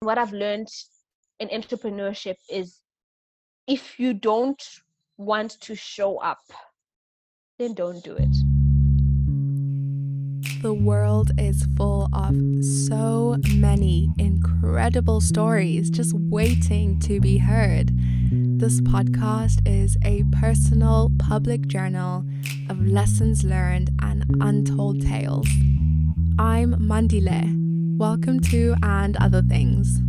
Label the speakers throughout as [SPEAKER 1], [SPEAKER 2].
[SPEAKER 1] what I've learned in entrepreneurship is if you don't want to show up, then don't do it.
[SPEAKER 2] The world is full of so many incredible stories just waiting to be heard. This podcast is a personal public journal of lessons learned and untold tales. I'm Mandile. Welcome to And Other Things.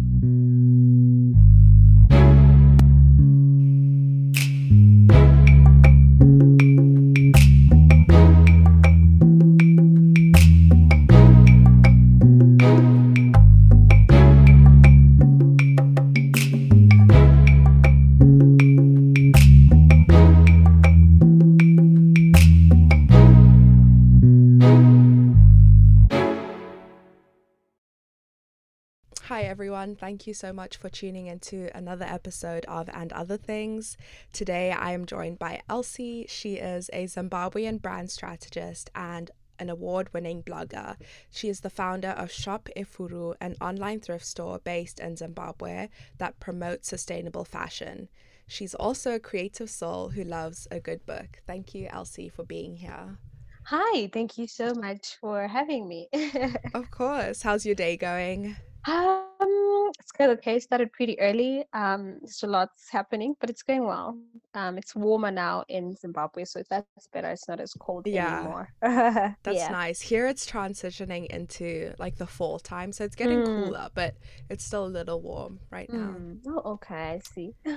[SPEAKER 2] Everyone. Thank you so much for tuning into another episode of And Other Things. Today I am joined by Elsie. She is a Zimbabwean brand strategist and an award winning blogger. She is the founder of Shop Efuru, an online thrift store based in Zimbabwe that promotes sustainable fashion. She's also a creative soul who loves a good book. Thank you, Elsie, for being here.
[SPEAKER 1] Hi, thank you so much for having me.
[SPEAKER 2] of course. How's your day going?
[SPEAKER 1] Um, it's good. Okay, started pretty early. Um, there's a lot's happening, but it's going well. Um, it's warmer now in Zimbabwe, so that's better. It's not as cold yeah. anymore.
[SPEAKER 2] that's yeah. nice. Here it's transitioning into like the fall time, so it's getting mm. cooler, but it's still a little warm right now.
[SPEAKER 1] Mm. Oh, okay. I see.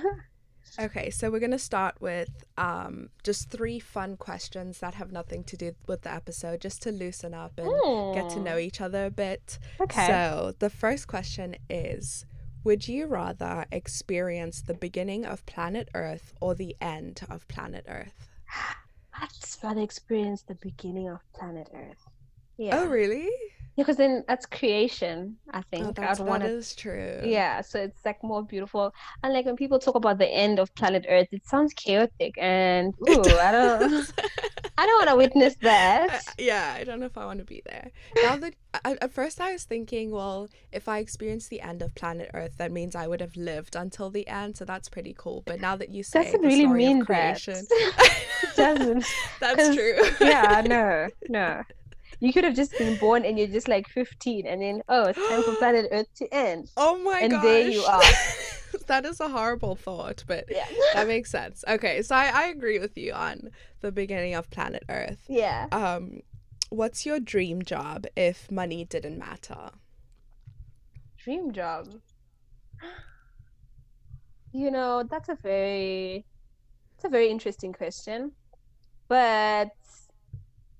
[SPEAKER 2] Okay, so we're going to start with um, just three fun questions that have nothing to do with the episode, just to loosen up and mm. get to know each other a bit. Okay. So the first question is Would you rather experience the beginning of planet Earth or the end of planet Earth?
[SPEAKER 1] I'd rather experience the beginning of planet Earth. Oh,
[SPEAKER 2] yeah. Oh, really?
[SPEAKER 1] Because then that's creation i think.
[SPEAKER 2] Oh, I'd wanna, that is true.
[SPEAKER 1] Yeah so it's like more beautiful. And like when people talk about the end of planet earth it sounds chaotic and ooh, i don't i don't want to witness that.
[SPEAKER 2] yeah i don't know if i want to be there. Now that I, at first i was thinking well if i experience the end of planet earth that means i would have lived until the end so that's pretty cool. But now that you say doesn't really mean creation
[SPEAKER 1] doesn't.
[SPEAKER 2] That's true.
[SPEAKER 1] Yeah no no you could have just been born and you're just like 15 and then oh it's time for planet earth to end.
[SPEAKER 2] Oh my
[SPEAKER 1] and
[SPEAKER 2] gosh.
[SPEAKER 1] there you are.
[SPEAKER 2] that is a horrible thought but yeah. that makes sense. Okay so I, I agree with you on the beginning of planet earth.
[SPEAKER 1] Yeah.
[SPEAKER 2] Um what's your dream job if money didn't matter?
[SPEAKER 1] Dream job? You know that's a very it's a very interesting question. But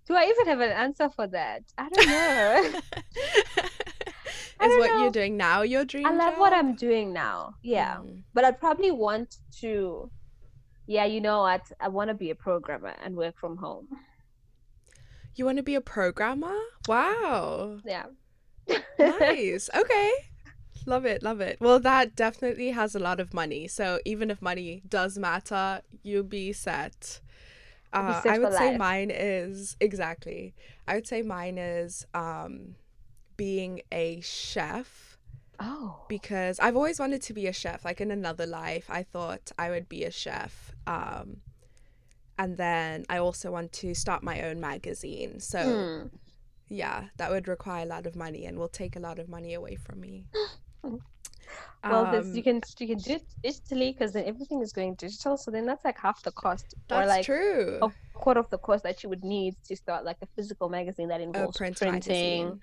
[SPEAKER 1] do I even have an answer for that? I don't know.
[SPEAKER 2] Is what know. you're doing now your dream?
[SPEAKER 1] I love
[SPEAKER 2] job?
[SPEAKER 1] what I'm doing now. Yeah. Mm. But I'd probably want to yeah, you know what? I want to be a programmer and work from home.
[SPEAKER 2] You want to be a programmer? Wow.
[SPEAKER 1] Yeah.
[SPEAKER 2] nice. Okay. Love it, love it. Well, that definitely has a lot of money. So even if money does matter, you'll be set. Uh, I would say mine is exactly. I would say mine is um, being a chef.
[SPEAKER 1] Oh.
[SPEAKER 2] Because I've always wanted to be a chef. Like in another life, I thought I would be a chef. Um, and then I also want to start my own magazine. So, mm. yeah, that would require a lot of money and will take a lot of money away from me.
[SPEAKER 1] Well, um, this, you can you can do it digitally because then everything is going digital. So then that's like half the cost,
[SPEAKER 2] that's
[SPEAKER 1] or like
[SPEAKER 2] true.
[SPEAKER 1] a quarter of the cost that you would need to start like a physical magazine that involves print printing,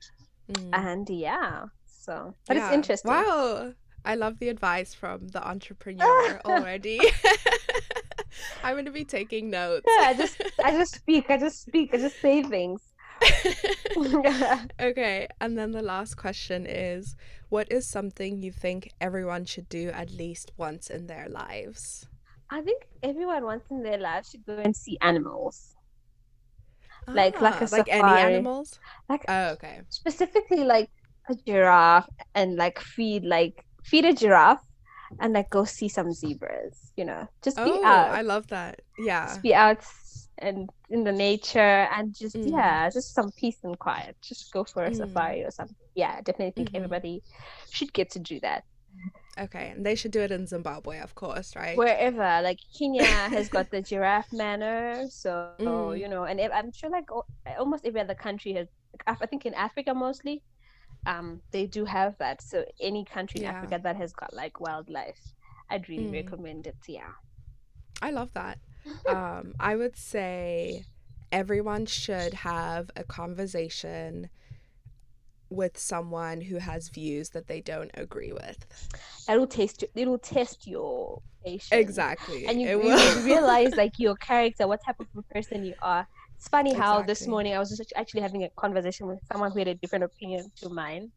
[SPEAKER 1] mm. and yeah. So, but yeah. it's interesting.
[SPEAKER 2] Wow, I love the advice from the entrepreneur already. I'm gonna be taking notes.
[SPEAKER 1] Yeah, I just I just speak. I just speak. I just say things.
[SPEAKER 2] okay, and then the last question is what is something you think everyone should do at least once in their lives?
[SPEAKER 1] I think everyone once in their lives should go and see animals. Ah, like like a like
[SPEAKER 2] any animals?
[SPEAKER 1] Like
[SPEAKER 2] oh, okay.
[SPEAKER 1] Specifically like a giraffe and like feed like feed a giraffe and like go see some zebras, you know. Just be
[SPEAKER 2] oh,
[SPEAKER 1] out.
[SPEAKER 2] I love that. Yeah.
[SPEAKER 1] Just be out and in the nature and just
[SPEAKER 2] Mm.
[SPEAKER 1] yeah, just some peace and quiet. Just go for a
[SPEAKER 2] Mm.
[SPEAKER 1] safari or something. Yeah, I definitely think
[SPEAKER 2] Mhm.
[SPEAKER 1] everybody should get to do that.
[SPEAKER 2] Okay, and they should do it in Zimbabwe, of course, right?
[SPEAKER 1] Wherever, like Kenya has got the giraffe manor, so
[SPEAKER 2] Mm.
[SPEAKER 1] you know, and I'm sure like al- almost every other country has. I think in Africa mostly, um, they do have that. So any country in Africa that has got like wildlife, I'd really
[SPEAKER 2] Mm.
[SPEAKER 1] recommend it. Yeah.
[SPEAKER 2] I love that. Um, I would say everyone should have a conversation with someone who has views that they don't agree with.
[SPEAKER 1] It'll test your- It'll test your patience.
[SPEAKER 2] Exactly.
[SPEAKER 1] and you, you realize like your character, what type of a person you are. It's funny how this morning I was just actually having a conversation with someone who had a different opinion to mine,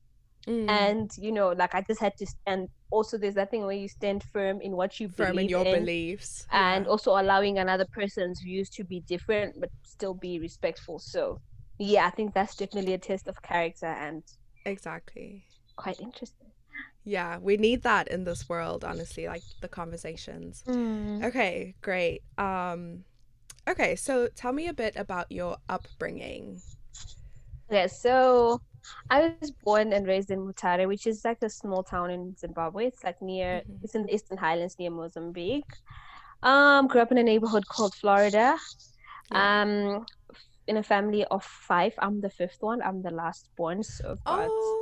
[SPEAKER 2] Mm,
[SPEAKER 1] and you know, like I just had to stand. Also, there's that thing where you stand firm in what you
[SPEAKER 2] firm in your
[SPEAKER 1] in,
[SPEAKER 2] beliefs.
[SPEAKER 1] and
[SPEAKER 2] Yeah.
[SPEAKER 1] also allowing another person's views to be different but still be respectful. So, yeah, I think that's definitely a test of character and
[SPEAKER 2] Exactly.
[SPEAKER 1] quite interesting.
[SPEAKER 2] Yeah, we need that in this world, honestly, like the conversations. Okay, great. Um okay, so tell me a bit about your upbringing.
[SPEAKER 1] Yeah, so I was born and raised in Mutare, which is like a small town in Zimbabwe. It's like near,
[SPEAKER 2] Mhm.
[SPEAKER 1] it's in the Eastern Highlands near Mozambique. Um, grew up in a neighborhood called Florida.
[SPEAKER 2] Yeah.
[SPEAKER 1] Um, in a family of five. I'm the fifth one. I'm the last born, so I've got
[SPEAKER 2] Oh.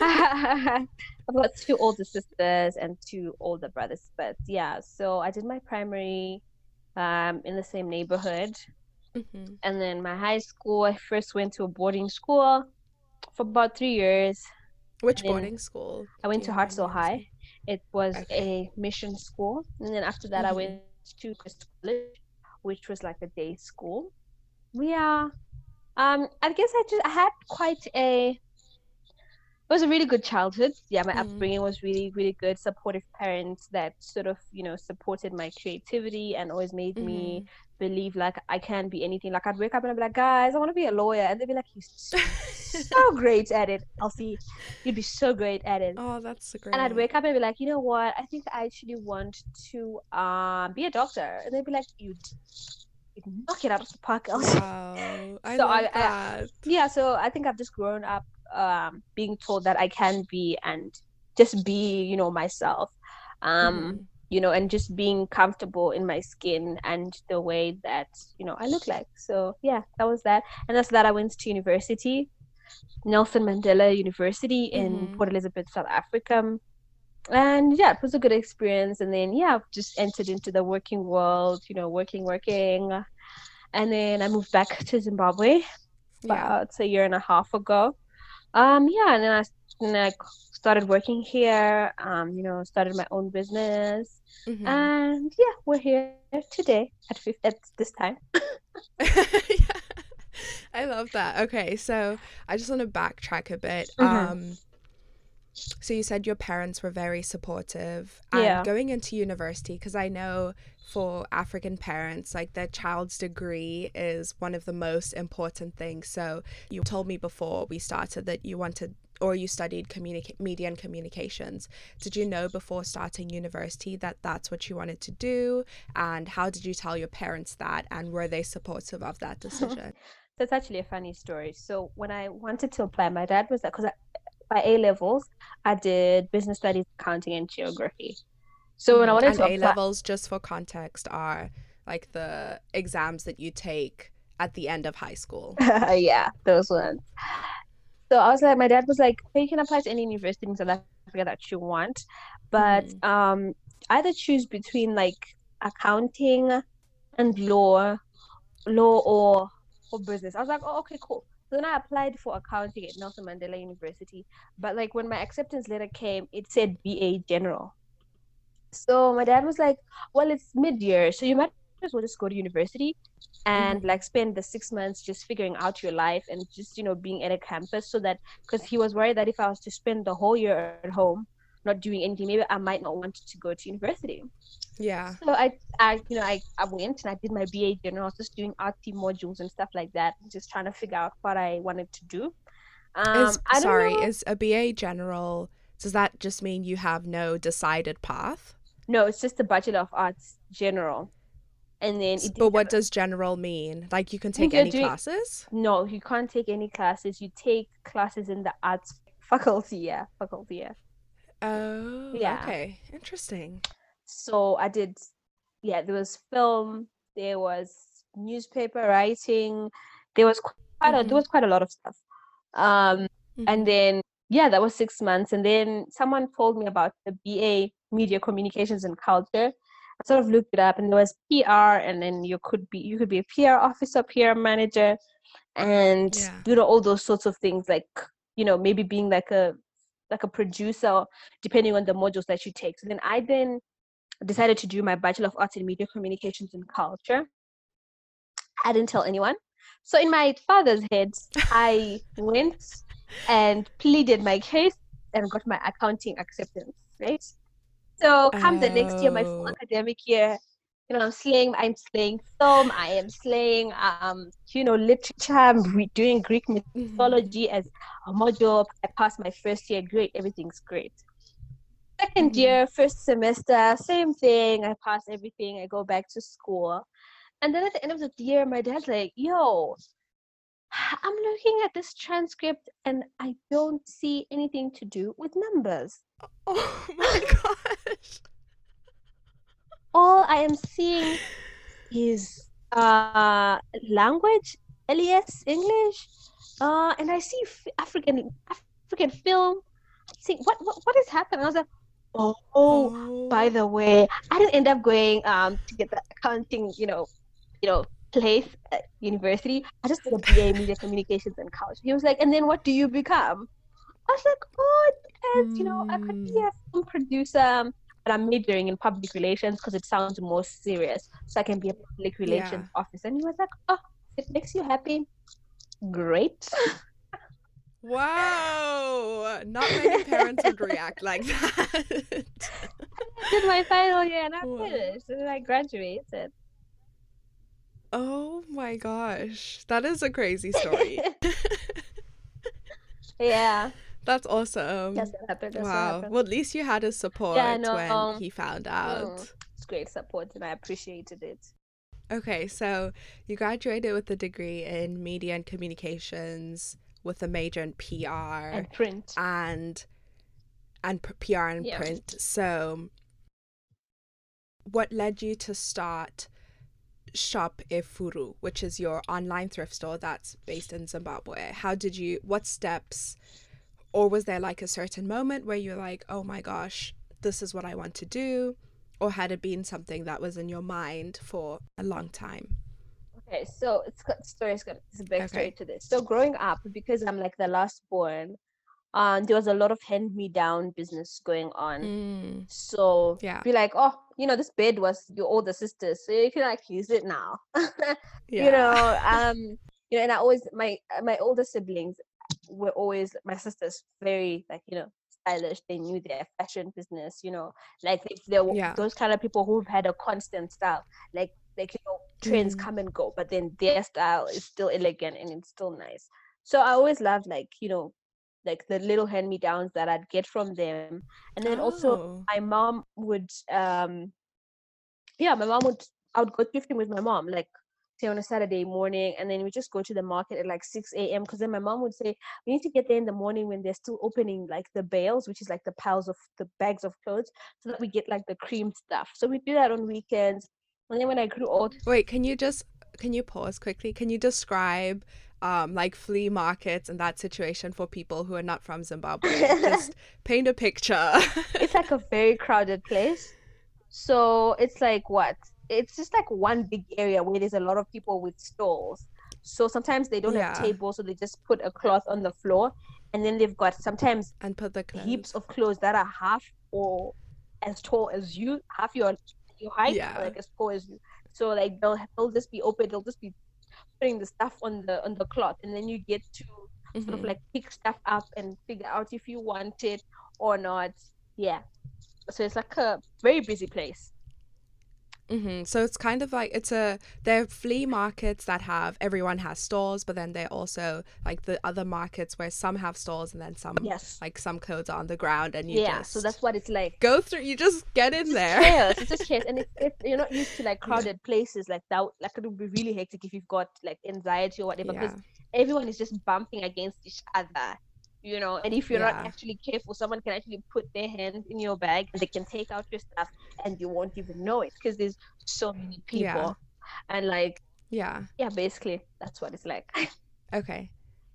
[SPEAKER 1] I've got two older sisters and two older brothers. But yeah, so I did my primary um in the same neighborhood.
[SPEAKER 2] Mhm.
[SPEAKER 1] And then my high school, I first went to a boarding school for about three years.
[SPEAKER 2] Which boarding school?
[SPEAKER 1] I went to
[SPEAKER 2] you mind me
[SPEAKER 1] Hartzell High. It was
[SPEAKER 2] Okay.
[SPEAKER 1] a mission school. And then after that, I
[SPEAKER 2] Mhm.
[SPEAKER 1] went to Crystal College, which was like a day school. Yeah. Um, I guess I just I had quite a it was a really good childhood. Yeah, my
[SPEAKER 2] Mhm.
[SPEAKER 1] upbringing was really, really good. Supportive parents that sort of, you know, supported my creativity and always made me believe like I can be anything. Like I'd wake up and I'd be like, guys, I want to be a lawyer, and they'd be like, you're so, so great at it, Elsie. You'd be so great at it.
[SPEAKER 2] Oh, that's so great.
[SPEAKER 1] And I'd wake up and be like, you know what? I think I actually want to um be a doctor. And they'd be like, you you'd knock it out of the park, Elsie.
[SPEAKER 2] Wow. I
[SPEAKER 1] So
[SPEAKER 2] love
[SPEAKER 1] I- I-
[SPEAKER 2] that.
[SPEAKER 1] yeah, so I think I've just grown up um being told that I can be and just be, you know, myself. Um
[SPEAKER 2] Mhm.
[SPEAKER 1] you know, and just being comfortable in my skin and the way that, you know, I look like. So yeah, that was that. And after that I went to university, Nelson Mandela University in
[SPEAKER 2] Mhm.
[SPEAKER 1] Port Elizabeth, South Africa. And yeah, it was a good experience. And then yeah, I've just entered into the working world, you know, working, working. And then I moved back to Zimbabwe
[SPEAKER 2] Yeah.
[SPEAKER 1] about a year and a half ago. Um, yeah, and then I, I started working here. Um, you know, started my own business,
[SPEAKER 2] Mhm.
[SPEAKER 1] and yeah, we're here today at fifth at this time.
[SPEAKER 2] yeah. I love that. Okay, so I just want to backtrack a bit.
[SPEAKER 1] Mhm.
[SPEAKER 2] Um so you said your parents were very supportive and
[SPEAKER 1] Yeah.
[SPEAKER 2] going into university because I know for African parents like their child's degree is one of the most important things. So you told me before we started that you wanted or you studied communica- media and communications. Did you know before starting university that that's what you wanted to do? And how did you tell your parents that? And were they supportive of that decision?
[SPEAKER 1] So it's actually a funny story. So when I wanted to apply, my dad was like, because by A levels, I did business studies, accounting, and geography. So when I
[SPEAKER 2] Mhm.
[SPEAKER 1] wanted
[SPEAKER 2] and
[SPEAKER 1] to
[SPEAKER 2] A
[SPEAKER 1] apply,
[SPEAKER 2] levels, just for context, are like the exams that you take at the end of high school.
[SPEAKER 1] yeah, those ones. So I was like, my dad was like, "Okay, you can apply to any university in South Africa that you want, but
[SPEAKER 2] Mhm.
[SPEAKER 1] um, either choose between like accounting and law, law or or business." I was like, "Oh, okay, cool." So then I applied for accounting at Nelson Mandela University, but like when my acceptance letter came, it said BA General. So my dad was like, "Well, it's mid-year, so you might as well just go to university and like spend the six months just figuring out your life and just you know being at a campus so that because he was worried that if I was to spend the whole year at home not doing anything, maybe I might not want to go to university."
[SPEAKER 2] Yeah.
[SPEAKER 1] So I, I, you know, I, I went and I did my BA general, I was just doing RT modules and stuff like that, just trying to figure out what I wanted to do. Um,
[SPEAKER 2] Is
[SPEAKER 1] I don't
[SPEAKER 2] sorry,
[SPEAKER 1] know.
[SPEAKER 2] is a BA general does that just mean you have no decided path?
[SPEAKER 1] No, it's just a Bachelor of Arts general. and then it
[SPEAKER 2] But what does general mean? Like you can take any
[SPEAKER 1] doing-
[SPEAKER 2] classes?
[SPEAKER 1] no you can't take any classes you take classes in the arts faculty yeah faculty yeah
[SPEAKER 2] Oh,
[SPEAKER 1] Yeah.
[SPEAKER 2] okay. Interesting.
[SPEAKER 1] so i did yeah there was film there was newspaper writing there was quite a,
[SPEAKER 2] Mhm.
[SPEAKER 1] there was quite a lot of stuff um
[SPEAKER 2] Mhm.
[SPEAKER 1] and then yeah that was six months and then someone told me about the ba media communications and culture i sort of looked it up and there was pr and then you could be you could be a pr officer pr manager and
[SPEAKER 2] Yeah.
[SPEAKER 1] you know all those sorts of things like you know maybe being like a like a producer depending on the modules that you take. So then i then decided to do my bachelor of arts in media communications and culture. I didn't tell anyone. So in my father's head i went and pleaded my case and got my accounting acceptance right? So come the next year my full
[SPEAKER 2] Oh.
[SPEAKER 1] academic year you know i'm slaying i'm slaying film i am slaying um you know literature. I'm re- doing greek
[SPEAKER 2] Mhm.
[SPEAKER 1] mythology as a module. I passed my first year great everything's great. Second
[SPEAKER 2] Mhm.
[SPEAKER 1] year first semester same thing. I pass everything. I go back to school. And then at the end of the year my dad's like yo i'm looking at this transcript and i don't see anything to do with numbers.
[SPEAKER 2] Oh my gosh.
[SPEAKER 1] All i am seeing is uh language les english uh and i see african african film. See what, what what is happening? I was like oh by the way i didn't end up going um to get the accounting you know you know place at university. I just did a ba media communications and culture. He was like and then what do you become? I was like oh it depends you know i could be a film producer but i'm majoring in public relations because it sounds more serious so i can be a public relations officer and he was like oh it makes you happy great
[SPEAKER 2] Wow. Not many parents would react like that.
[SPEAKER 1] I did my final year and I finished and I graduated
[SPEAKER 2] Oh my gosh. That is a crazy story.
[SPEAKER 1] yeah
[SPEAKER 2] That's awesome.
[SPEAKER 1] that's what happened
[SPEAKER 2] Wow.
[SPEAKER 1] happened
[SPEAKER 2] Well, at least you had his support yeah,
[SPEAKER 1] no,
[SPEAKER 2] when
[SPEAKER 1] um,
[SPEAKER 2] he found out.
[SPEAKER 1] Mm. it's great support and I appreciated it
[SPEAKER 2] Okay, so you graduated with a degree in media and communications with a major in PR
[SPEAKER 1] and print
[SPEAKER 2] and and PR and
[SPEAKER 1] Yeah.
[SPEAKER 2] print. So what led you to start Shop Efuru, which is your online thrift store that's based in Zimbabwe? How did you what steps or was there like a certain moment where you're like, "Oh my gosh, this is what I want to do?" Or had it been something that was in your mind for a long time?
[SPEAKER 1] Okay, so it's got story's got there's a backstory
[SPEAKER 2] Okay.
[SPEAKER 1] to this. So growing up, because I'm like the last born, um, there was a lot of hand me down business going on.
[SPEAKER 2] Mm,
[SPEAKER 1] So
[SPEAKER 2] Yeah.
[SPEAKER 1] be like, oh, you know, this bed was your older sister's, so you can like use it now.
[SPEAKER 2] yeah.
[SPEAKER 1] You know, um, you know, and I always my my older siblings were always my sisters very like you know stylish. They knew their fashion business. You know, like if they were
[SPEAKER 2] Yeah.
[SPEAKER 1] those kind of people who've had a constant style, like like you know trends
[SPEAKER 2] Mhm.
[SPEAKER 1] come and go, but then their style is still elegant and it's still nice. So I always loved like you know like the little hand me downs that I'd get from them, and then also
[SPEAKER 2] Oh.
[SPEAKER 1] my mom would um yeah my mom would i would go thrifting with my mom like say on a saturday morning and then we just go to the market at like 6 a.m because then my mom would say we need to get there in the morning when they're still opening like the bales which is like the piles of the bags of clothes so that we get like the cream stuff so we do that on weekends and then when i grew old
[SPEAKER 2] Wait, can you just can you pause quickly? Can you describe um like flea markets and that situation for people who are not from Zimbabwe? Just paint a picture.
[SPEAKER 1] it's like a very crowded place. So it's like what? It's just like one big area where there's a lot of people with stalls. So sometimes they don't
[SPEAKER 2] Yeah.
[SPEAKER 1] have tables, so they just put a cloth on the floor, and then they've got sometimes
[SPEAKER 2] and put the clothes.
[SPEAKER 1] heaps of clothes that are half or as tall as you, half your your height,
[SPEAKER 2] Yeah.
[SPEAKER 1] or like as tall as you. So like they'll they'll just be open. They'll just be putting the stuff on the on the cloth, and then you get to sort of
[SPEAKER 2] Mhm.
[SPEAKER 1] like pick stuff up and figure out if you want it or not. Yeah. So it's like a very busy place.
[SPEAKER 2] Hmm So it's kind of like it's a they're flea markets that have everyone has stores, but then they're also like the other markets where some have stores and then some
[SPEAKER 1] Yes.
[SPEAKER 2] like some clothes are on the ground and you
[SPEAKER 1] Yeah. So that's what it's like.
[SPEAKER 2] go through. You just get in there.
[SPEAKER 1] chaos. It's just chaos. And if, if you're not used to like crowded places like that, like it would be really hectic if you've got like anxiety or whatever,
[SPEAKER 2] Yeah.
[SPEAKER 1] because everyone is just bumping against each other, you know. And if you're not actually careful, someone can actually put their hand in your bag and they can take out your stuff and you won't even know it because there's so many people.
[SPEAKER 2] Yeah.
[SPEAKER 1] And like,
[SPEAKER 2] Yeah.
[SPEAKER 1] yeah, basically that's what it's like.
[SPEAKER 2] Okay.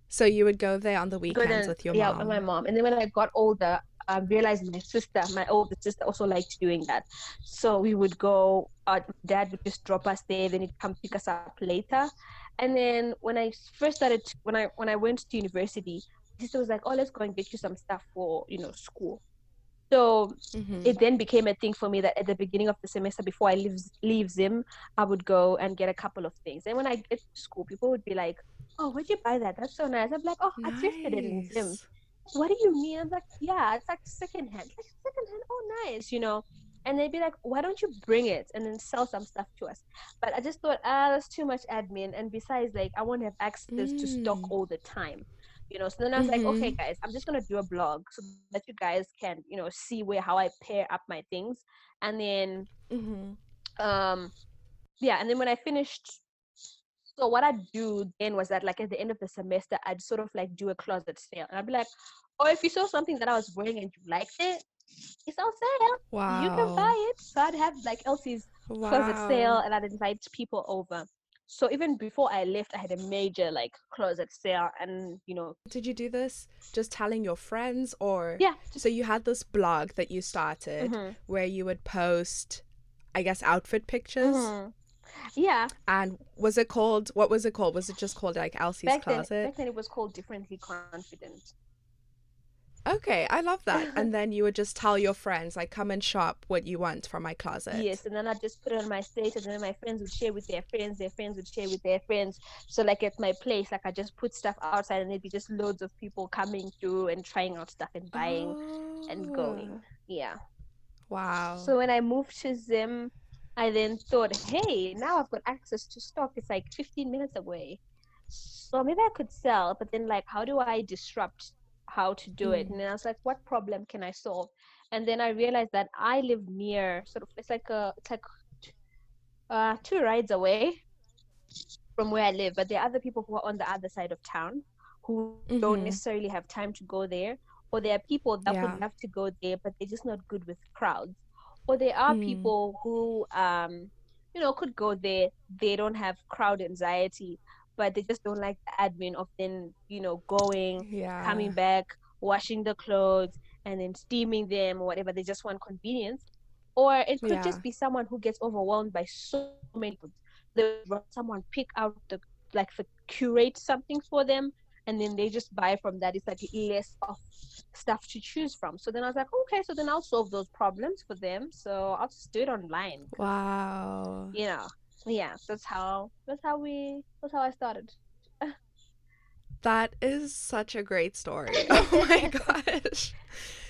[SPEAKER 2] So you would go there on the weekends
[SPEAKER 1] then-
[SPEAKER 2] with your
[SPEAKER 1] yeah,
[SPEAKER 2] mom.
[SPEAKER 1] with my mom. And then when I got older, I realized my sister, my older sister, also liked doing that. So we would go. Uh, dad would just drop us there, then he'd come pick us up later. And then when I first started, to, when I when I went to university, sister was like, "Oh, let's go and get you some stuff for you know school." So
[SPEAKER 2] Mhm.
[SPEAKER 1] it then became a thing for me that at the beginning of the semester before I leave leave Zim, I would go and get a couple of things. And when I get to school, people would be like, "Oh, where'd you buy that? That's so nice." I'm like, "Oh, I thrifted it in Zim." What do you mean? I'm like, "Yeah, it's like secondhand." Like secondhand? Oh, nice, you know. And they'd be like, "Why don't you bring it and then sell some stuff to us?" But I just thought, ah, that's too much admin. And besides, like, I won't have access to stock
[SPEAKER 2] Mm.
[SPEAKER 1] all the time you know so then i was like okay
[SPEAKER 2] Mhm.
[SPEAKER 1] guys i'm just gonna do a blog so that you guys can you know see where how i pair up my things and then
[SPEAKER 2] Mhm.
[SPEAKER 1] um yeah and then when i finished so what i'd do then was that like at the end of the semester i'd sort of like do a closet sale and i'd be like oh if you saw something that i was wearing and you liked it it's on sale
[SPEAKER 2] Wow.
[SPEAKER 1] you can buy it so i'd have like elsie's closet sale and I'd invite people over. So even before I left, I had a major like closet sale, and you know,
[SPEAKER 2] Did you do this just telling your friends or
[SPEAKER 1] yeah,
[SPEAKER 2] so you had this blog that you started
[SPEAKER 1] Mhm.
[SPEAKER 2] where you would post I guess outfit pictures
[SPEAKER 1] Mhm. yeah.
[SPEAKER 2] and was it called what was it called? Was it just called like Elsie's
[SPEAKER 1] Back then,
[SPEAKER 2] closet?
[SPEAKER 1] back then it was called differently confident.
[SPEAKER 2] Okay, I love that. And then you would just tell your friends like come and shop what you want from my closet.
[SPEAKER 1] Yes, and then I just put it on my status, and then my friends would share with their friends, their friends would share with their friends. So like at my place, like I just put stuff outside, and there'd be just loads of people coming through and trying out stuff and buying and
[SPEAKER 2] Oh,
[SPEAKER 1] going. Yeah.
[SPEAKER 2] Wow.
[SPEAKER 1] So when I moved to Zim, I then thought, hey, now I've got access to stock. It's like 15 minutes away. So maybe I could sell, but then like, how do I disrupt how to do it?
[SPEAKER 2] Mm.
[SPEAKER 1] And then I was like, what problem can I solve? And then I realized that I live near sort of it's like a it's like uh, two rides away from where I live, but there are other people who are on the other side of town who don't
[SPEAKER 2] Mhm.
[SPEAKER 1] necessarily have time to go there, or there are people that
[SPEAKER 2] Yeah.
[SPEAKER 1] would love to go there, but they're just not good with crowds, or there are
[SPEAKER 2] Mm.
[SPEAKER 1] people who, um, you know, could go there. They don't have crowd anxiety, but they just don't like the admin of then, you know, going,
[SPEAKER 2] yeah.
[SPEAKER 1] coming back, washing the clothes, and then steaming them or whatever. They just want convenience. Or it could
[SPEAKER 2] Yeah.
[SPEAKER 1] just be someone who gets overwhelmed by so many things. They want someone pick out the like the curate something for them and then they just buy from that. It's like less of stuff to choose from. So then I was like, okay, so then I'll solve those problems for them. So I'll just do it online.
[SPEAKER 2] Wow.
[SPEAKER 1] You know. Yeah, that's how that's how we that's how I started.
[SPEAKER 2] That is such a great story. Oh my gosh.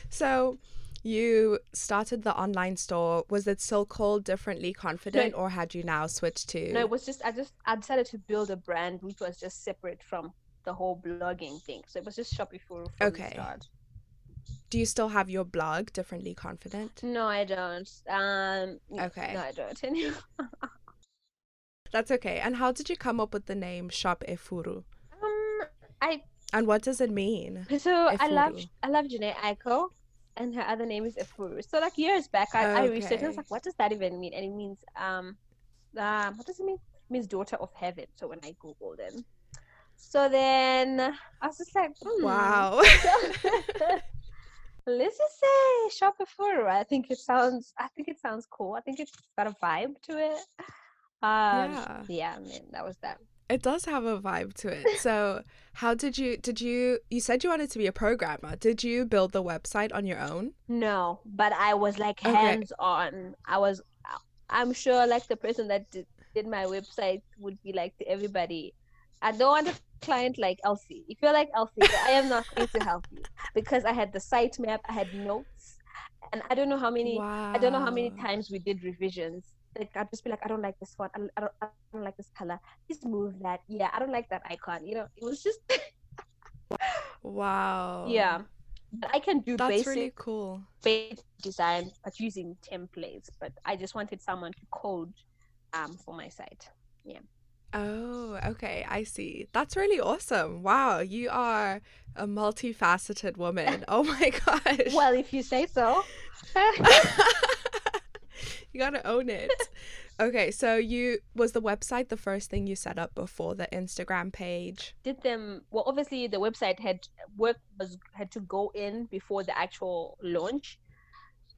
[SPEAKER 2] So you started the online store. Was it still called Differently Confident or had you now switched to
[SPEAKER 1] No, it was just I just I decided to build a brand which was just separate from the whole blogging thing. So it was just Shop Efuru from
[SPEAKER 2] Okay.
[SPEAKER 1] the start.
[SPEAKER 2] Do you still have your blog Differently Confident?
[SPEAKER 1] No, I don't. Um,
[SPEAKER 2] Okay.
[SPEAKER 1] No, I don't anymore.
[SPEAKER 2] That's okay. And how did you come up with the name Shop Efuru?
[SPEAKER 1] Um, I
[SPEAKER 2] And what does it mean?
[SPEAKER 1] so I love
[SPEAKER 2] Efuru.
[SPEAKER 1] I love Jhené Aiko, and her other name is Efuru. So like years back, I, I researched. and I was like, what does that even mean? And it means um, um, what does it mean? It means daughter of heaven. So when I googled it, so then I was just like, hmm.
[SPEAKER 2] Wow.
[SPEAKER 1] Let's just say shop Efuru. I think it sounds. I think it sounds cool. I think it's got a vibe to it. Um,
[SPEAKER 2] Yeah.
[SPEAKER 1] yeah, man, that was that.
[SPEAKER 2] It does have a vibe to it. So, how did you did you you said you wanted to be a programmer. Did you build the website on your own?
[SPEAKER 1] No, but I was like
[SPEAKER 2] Okay.
[SPEAKER 1] hands on. I was. I'm sure like the person that did, did my website would be like to everybody. I don't want a client like Elsie. If you're like Elsie, I am not going to help you because I had the site map, I had notes, and I don't know how many.
[SPEAKER 2] Wow.
[SPEAKER 1] I don't know how many times we did revisions like I'd just be like, I don't like this font. I, I don't, I don't like this color. Please move that. Yeah, I don't like that icon. You know, it was just.
[SPEAKER 2] wow.
[SPEAKER 1] Yeah, but I can do
[SPEAKER 2] That's
[SPEAKER 1] basic
[SPEAKER 2] really cool.
[SPEAKER 1] basic design, but using templates. But I just wanted someone to code, um, for my site. Yeah.
[SPEAKER 2] Oh, okay. I see. That's really awesome. Wow, you are a multifaceted woman. Oh my gosh.
[SPEAKER 1] Well, if you say so.
[SPEAKER 2] you gotta own it. Okay, so you was the website the first thing you set up before the Instagram page?
[SPEAKER 1] did them well obviously the website had work was had to go in before the actual launch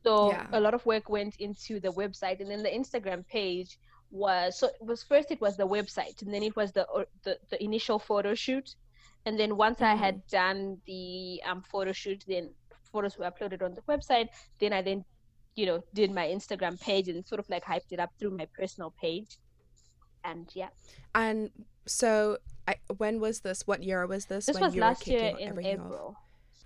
[SPEAKER 1] so
[SPEAKER 2] Yeah.
[SPEAKER 1] a lot of work went into the website and then the instagram page was so it was first it was the website and then it was the the, the initial photo shoot and then once i had done the um photo shoot then photos were uploaded on the website then i then you know did my instagram page and sort of like hyped it up through my personal page and yeah
[SPEAKER 2] And so I, when was this? What year was this?
[SPEAKER 1] this
[SPEAKER 2] when
[SPEAKER 1] was
[SPEAKER 2] you were
[SPEAKER 1] last year in
[SPEAKER 2] everything off?
[SPEAKER 1] april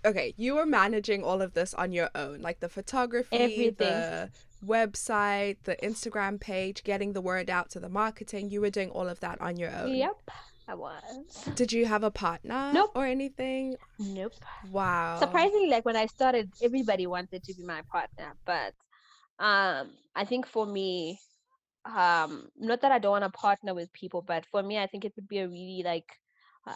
[SPEAKER 2] Okay, you were managing all of this on your own, like the photography,
[SPEAKER 1] Everything.
[SPEAKER 2] the website, the Instagram page, getting the word out to the marketing. You were doing all of that on your own.
[SPEAKER 1] Yep, I was.
[SPEAKER 2] Did you have a partner
[SPEAKER 1] Nope.
[SPEAKER 2] or anything?
[SPEAKER 1] Nope.
[SPEAKER 2] Wow.
[SPEAKER 1] Surprisingly, like when I started, everybody wanted to be my partner, but um, I think for me, um, not that I don't want to partner with people, but for me, I think it would be a really like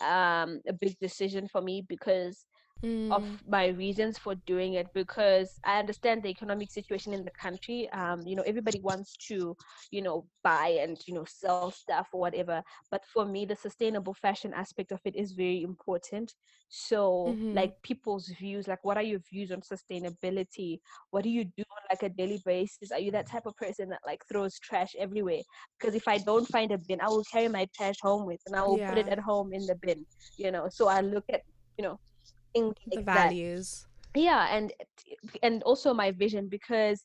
[SPEAKER 1] um a big decision for me because
[SPEAKER 2] Mm,
[SPEAKER 1] of my reasons for doing it because I understand the economic situation in the country. Um, you know, everybody wants to, you know, buy and you know sell stuff or whatever. But for me, the sustainable fashion aspect of it is very important. So,
[SPEAKER 2] Mhm.
[SPEAKER 1] like people's views, like what are your views on sustainability? What do you do on like a daily basis? Are you that type of person that like throws trash everywhere? Because if I don't find a bin, I will carry my trash home with and I will put it at home in the bin. You know, so I look at you know
[SPEAKER 2] the
[SPEAKER 1] like
[SPEAKER 2] values.
[SPEAKER 1] yeah and and also my vision because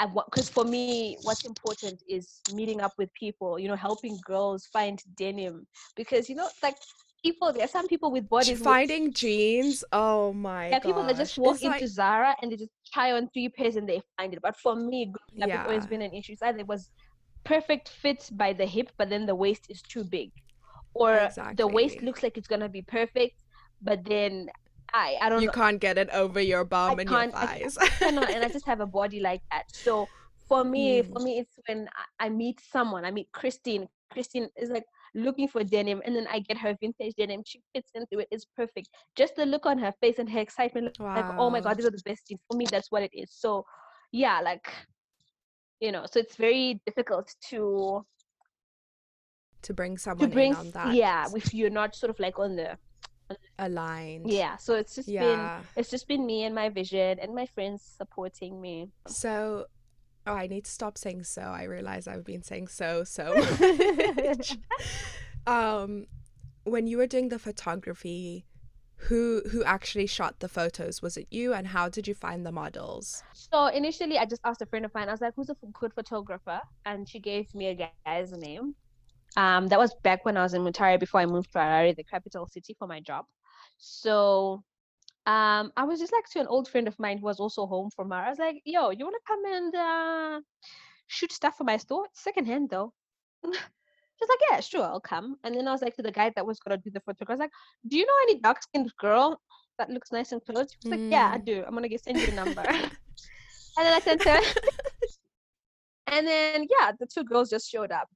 [SPEAKER 1] I because for me what's important is meeting up with people you know helping girls find denim because you know like people there are some people with bodies
[SPEAKER 2] Finding jeans. Oh my
[SPEAKER 1] yeah people that just walk
[SPEAKER 2] It's
[SPEAKER 1] into
[SPEAKER 2] like-
[SPEAKER 1] Zara and they just try on three pairs and they find it but for me growing up, it's always been an issue so it was perfect fit by the hip but then the waist is too big or the waist looks like it's gonna be perfect but then I I don't
[SPEAKER 2] you
[SPEAKER 1] know
[SPEAKER 2] can't get it over your bum and your
[SPEAKER 1] can't- I cannot and I just have a body like that. So for me,
[SPEAKER 2] Mm.
[SPEAKER 1] for me, it's when I, I meet someone. I meet Christine. Christine is like looking for denim, and then I get her vintage denim. She fits into it. It's perfect. Just the look on her face and her excitement, like oh my god, these are the best jeans. For me, that's what it is. So yeah, like you know, so it's very difficult to
[SPEAKER 2] to bring someone to
[SPEAKER 1] bring
[SPEAKER 2] in on that.
[SPEAKER 1] yeah if you're not sort of like on the
[SPEAKER 2] aligned.
[SPEAKER 1] yeah. So it's just been it's just been me and my vision and my friends supporting me.
[SPEAKER 2] So, oh, I need to stop saying so. I realize I've been saying so so much. um, when you were doing the photography, who who actually shot the photos? Was it you? And how did you find the models?
[SPEAKER 1] So initially, I just asked a friend of mine. I was like, "Who's a good photographer?" And she gave me a guy's name. Um, that was back when I was in Mutare before I moved to Harare, the capital city, for my job. So, um, I was just like to an old friend of mine who was also home from her. I was like, "Yo, you wanna come and uh, shoot stuff for my store? It's secondhand though." She's like, "Yeah, sure, I'll come." And then I was like to the guy that was gonna do the photograph. I was like, "Do you know any dark skinned girl that looks nice and clothes?" She was like, "Yeah, I
[SPEAKER 2] Mm.
[SPEAKER 1] do. I'm gonna get send you a number." And then I sent her. and then yeah, the two girls just showed up.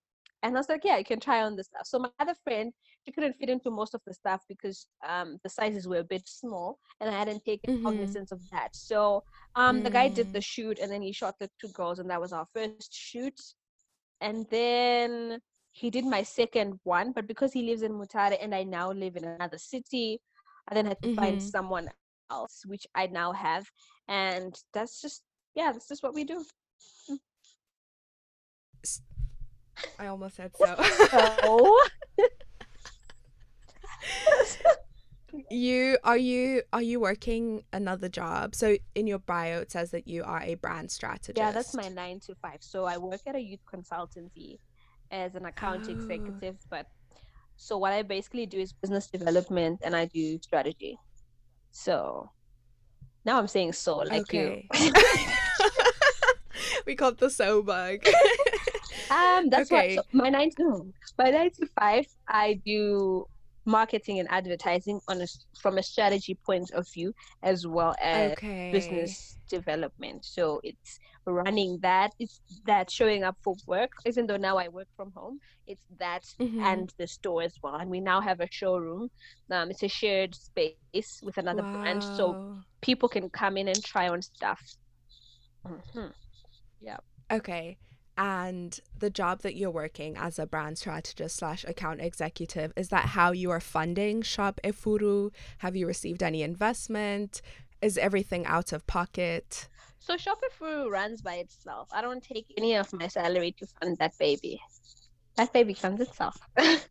[SPEAKER 1] And I was like, yeah, you can try on the stuff. So my other friend, she couldn't fit into most of the stuff because um the sizes were a bit small and I hadn't taken
[SPEAKER 2] Mhm.
[SPEAKER 1] cognizance of that. So um the guy did
[SPEAKER 2] Mm.
[SPEAKER 1] the shoot and then he shot the two girls and that was our first shoot. And then he did my second one, but because he lives in Mutare and I now live in another city, I then had to find
[SPEAKER 2] Mhm.
[SPEAKER 1] someone else, which I now have. And that's just yeah, that's just what we do.
[SPEAKER 2] I almost said so.
[SPEAKER 1] Oh,
[SPEAKER 2] you are you are you working another job? So in your bio it says that you are a brand strategist.
[SPEAKER 1] yeah, that's my nine to five. So I work at a youth consultancy as an account
[SPEAKER 2] Oh.
[SPEAKER 1] executive, but so what I basically do is business development and I do strategy. So now I'm saying so like you.
[SPEAKER 2] we got the so bug.
[SPEAKER 1] Um, that's okay. what so my nine to my nine to five. I do marketing and advertising on a, from a strategy point of view as well as okay. business development. So it's running that, it's that showing up for work. Even though now I work from home, it's that mm-hmm. and the store as well. And we now have a showroom. Um, it's a shared space with another wow. brand, so people can come in and try on stuff. Mm-hmm.
[SPEAKER 2] Yeah. Okay and the job that you're working as a brand strategist slash account executive is that how you are funding shop efuru have you received any investment? Is everything out of pocket?
[SPEAKER 1] So shop efuru runs by itself. I don't take any of my salary to fund that baby. That baby funds itself.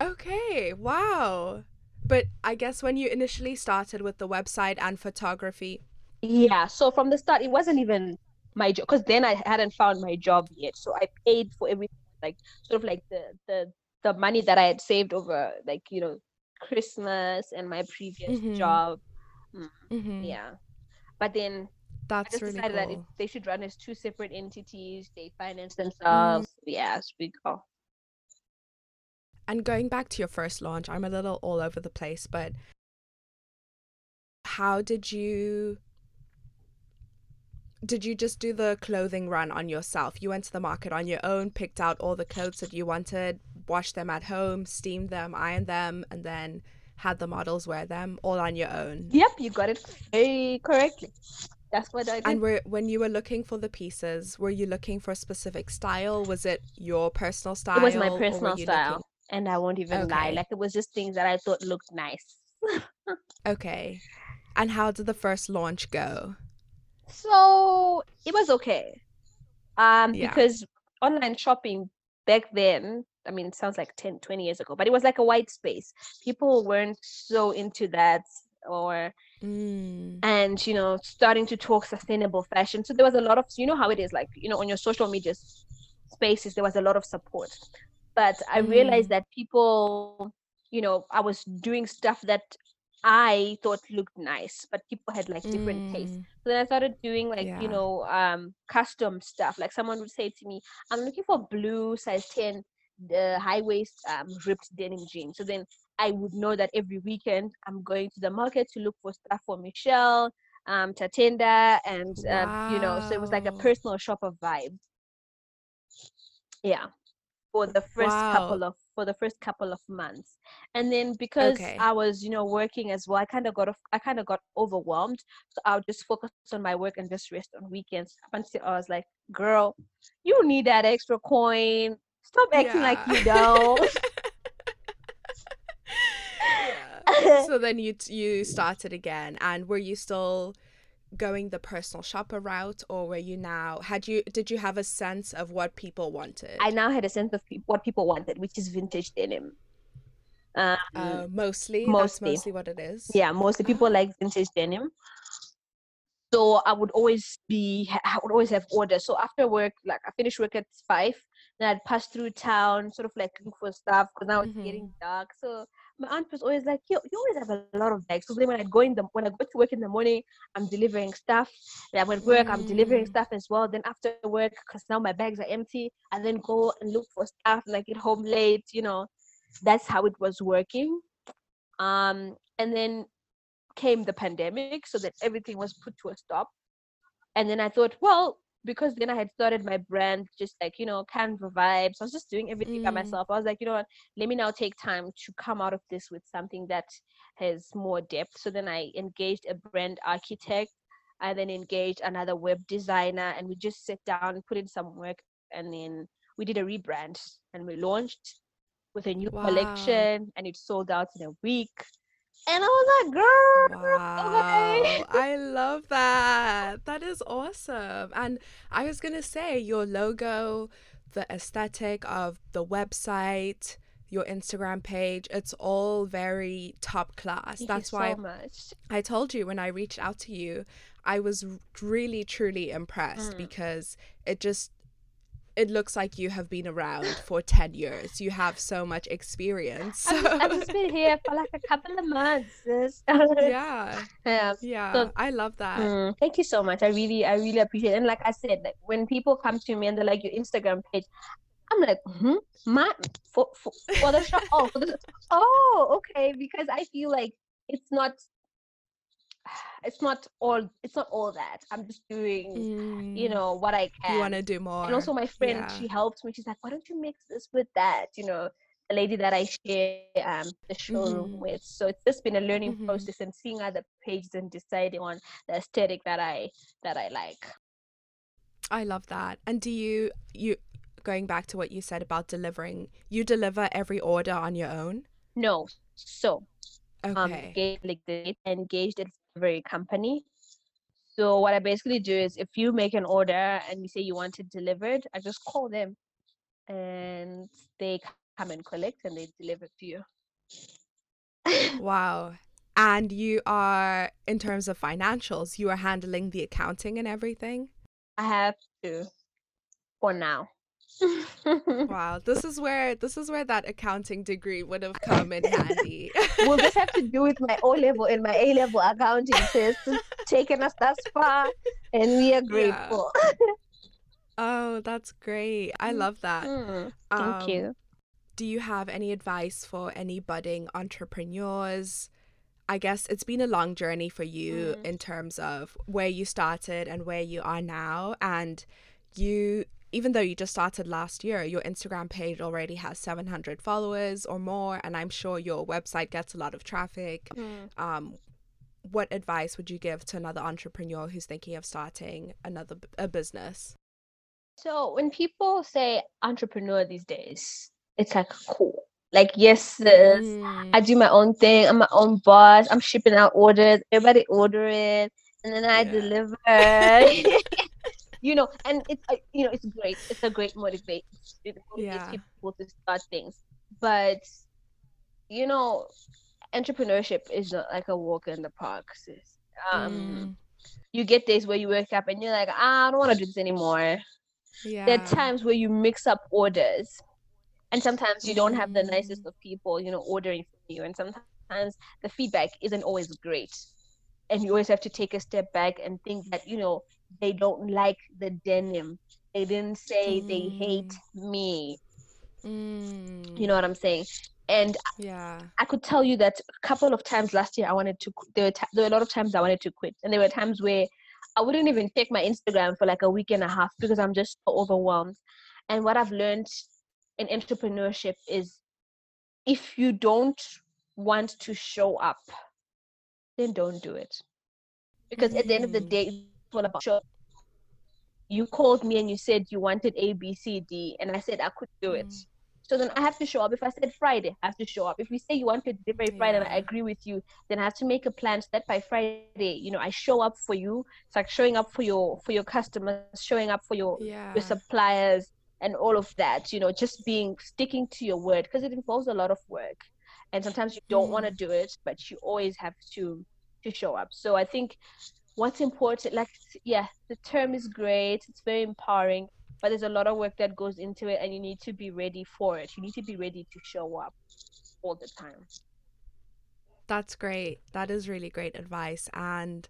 [SPEAKER 2] Okay wow. But i guess when you initially started with the website and photography?
[SPEAKER 1] Yeah so from the start it wasn't even my job because then I hadn't found my job yet. So I paid for everything, like sort of like the the the money that I had saved over like you know Christmas and my previous mm-hmm. job. Mm, mm-hmm. Yeah, but then
[SPEAKER 2] that's I just
[SPEAKER 1] really
[SPEAKER 2] decided
[SPEAKER 1] cool. that they should run as two separate entities. They finance themselves. Mm. Yes, we go.
[SPEAKER 2] And going back to your first launch, I'm a little all over the place, but how did you did you just do the clothing run on yourself? You went to the market on your own, picked out all the clothes that you wanted, washed them at home, steamed them, ironed them, and then had the models wear them all on your own.
[SPEAKER 1] Yep, you got it very correctly. That's what I did.
[SPEAKER 2] And were, when you were looking for the pieces, were you looking for a specific style? Was it your personal style?
[SPEAKER 1] It was my personal style. Looking... And I won't even okay. lie. Like it was just things that I thought looked nice.
[SPEAKER 2] okay. And how did the first launch go?
[SPEAKER 1] So it was okay. Um, yeah. because online shopping back then, I mean, it sounds like 10, 20 years ago, but it was like a white space. People weren't so into that or mm. and you know starting to talk sustainable fashion so there was a lot of you know how it is like you know on your social media spaces there was a lot of support but i mm. realized that people you know i was doing stuff that I thought looked nice, but people had like different mm. tastes. So then I started doing like, yeah. you know, um, custom stuff. Like someone would say to me, I'm looking for blue size 10, the high waist um, ripped denim jeans. So then I would know that every weekend I'm going to the market to look for stuff for Michelle, um, Tatenda, and, wow. um, you know, so it was like a personal shopper vibe. Yeah for the first wow. couple of for the first couple of months and then because okay. i was you know working as well i kind of got i kind of got overwhelmed so i would just focus on my work and just rest on weekends until i was like girl you need that extra coin stop acting yeah. like you don't
[SPEAKER 2] yeah. so then you you started again and were you still going the personal shopper route or were you now had you did you have a sense of what people wanted?
[SPEAKER 1] I now had a sense of pe- what people wanted which is vintage denim.
[SPEAKER 2] Um, uh, mostly mostly. mostly what it is.
[SPEAKER 1] Yeah mostly people like vintage denim. So i would always be i would always have orders so after work like i finish work at five then i'd pass through town sort of like look for stuff because now mm-hmm. it's getting dark. So my aunt was always like, you, you always have a lot of bags. So then when I go in the when I go to work in the morning, I'm delivering stuff. Then when work, I'm delivering mm. stuff as well. Then after work, because now my bags are empty, I then go and look for stuff like get home late, you know. That's how it was working. Um, and then came the pandemic, so that everything was put to a stop. And then I thought, well, because then I had started my brand, just like, you know, Canva vibes. I was just doing everything mm. by myself. I was like, you know what, let me now take time to come out of this with something that has more depth. So then I engaged a brand architect. I then engaged another web designer and we just sat down, put in some work, and then we did a rebrand and we launched with a new wow. collection and it sold out in a week and I was like, girl, wow.
[SPEAKER 2] Okay. I love that. That is awesome. And I was going to say, your logo, the aesthetic of the website, your Instagram page, it's all very top class.
[SPEAKER 1] Thank
[SPEAKER 2] That's
[SPEAKER 1] why
[SPEAKER 2] so I told you when I reached out to you, I was really, truly impressed mm. because it just it looks like you have been around for 10 years. You have so much experience. So.
[SPEAKER 1] I've, just, I've just been here for like a couple of months.
[SPEAKER 2] yeah.
[SPEAKER 1] Yeah.
[SPEAKER 2] Yeah.
[SPEAKER 1] So-
[SPEAKER 2] I love that.
[SPEAKER 1] Mm, thank you so much. I really, I really appreciate it. And like I said, like when people come to me and they're like, your Instagram page, I'm like, hmm, my for for, for the shop. Oh, for the, oh, okay. Because I feel like it's not, it's not all, it's not all that. I'm just doing, you
[SPEAKER 2] Mm,
[SPEAKER 1] know, what I can.
[SPEAKER 2] you want to do more.
[SPEAKER 1] and also my friend,
[SPEAKER 2] Yeah.
[SPEAKER 1] she helps me. She's like, why don't you mix this with that? You know, the lady that I share um the showroom
[SPEAKER 2] Mhm.
[SPEAKER 1] with. So it's just been a learning
[SPEAKER 2] Mhm.
[SPEAKER 1] process and seeing other pages and deciding on the aesthetic that I that I like.
[SPEAKER 2] I love that. And do you you going back to what you said about delivering, you deliver every order on your own?
[SPEAKER 1] No, so um
[SPEAKER 2] Okay.
[SPEAKER 1] engaged like engaged delivery company. So what I basically do is if you make an order and you say you want it delivered, I just call them and they come and collect and they deliver to you.
[SPEAKER 2] Wow. And you are in terms of financials, you are handling the accounting and everything?
[SPEAKER 1] I have to for now.
[SPEAKER 2] Wow. This is where this is where that accounting degree would have come in handy.
[SPEAKER 1] we'll just have to do with my O level and my A level accounting test. It's taken us thus far, and we are grateful.
[SPEAKER 2] Oh, that's great. I
[SPEAKER 1] Mm.
[SPEAKER 2] love that.
[SPEAKER 1] Mm, thank
[SPEAKER 2] Um,
[SPEAKER 1] you.
[SPEAKER 2] Do you have any advice for any budding entrepreneurs? I guess it's been a long journey for you
[SPEAKER 1] Mm.
[SPEAKER 2] in terms of where you started and where you are now. And you, even though you just started last year, your Instagram page already has 700 followers or more. And I'm sure your website gets a lot of traffic.
[SPEAKER 1] Mm.
[SPEAKER 2] Um, what advice would you give to another entrepreneur who's thinking of starting another a business?
[SPEAKER 1] So when people say entrepreneur these days, it's like cool. Like yes, sis,
[SPEAKER 2] Mm,
[SPEAKER 1] I do my own thing. I'm my own boss. I'm shipping out orders. Everybody order it, and then I
[SPEAKER 2] Yeah.
[SPEAKER 1] deliver. you know, and it's uh, you know it's great. It's a great motivate. It motivates
[SPEAKER 2] Yeah.
[SPEAKER 1] people to start things. But you know, entrepreneurship is not like a walk in the park. Sis. Um,
[SPEAKER 2] mm,
[SPEAKER 1] you get days where you wake up and you're like, ah, I don't want to do this anymore.
[SPEAKER 2] yeah.
[SPEAKER 1] There are times where you mix up orders, and sometimes you don't have the
[SPEAKER 2] Mm.
[SPEAKER 1] nicest of people, you know, ordering for you, and sometimes the feedback isn't always great, and you always have to take a step back and think that you know they don't like the denim. They didn't say they hate me.
[SPEAKER 2] Mm,
[SPEAKER 1] You know what I'm saying? And
[SPEAKER 2] Yeah.
[SPEAKER 1] I could tell you that a couple of times last year I wanted to. There were, ti there were a lot of times I wanted to quit, and there were times where I wouldn't even check my Instagram for like a week and a half because I'm just so overwhelmed. And what I've learned in entrepreneurship is, if you don't want to show up, then don't do it. Because at the end of the
[SPEAKER 2] Mm.
[SPEAKER 1] day, all about show. You called me and you said you wanted A, B, C, D, and I said I could do it.
[SPEAKER 2] Mm.
[SPEAKER 1] So then I have to show up. If I said Friday, I have to show up. If you say you want to deliver Friday and I agree with you, then I have to make a plan so that by Friday, you know, I show up for you. It's like showing up for your for your customers, showing up for your
[SPEAKER 2] Yeah.
[SPEAKER 1] your suppliers and all of that, you know, just being sticking to your word because it involves a lot of work. And sometimes you don't want to do it, but you always have to to show up. So I think what's important like yeah, the term is great, it's very empowering, but there's a lot of work that goes into it and you need to be ready for it. You need to be ready to show up all the time.
[SPEAKER 2] That's great. That is really great advice. And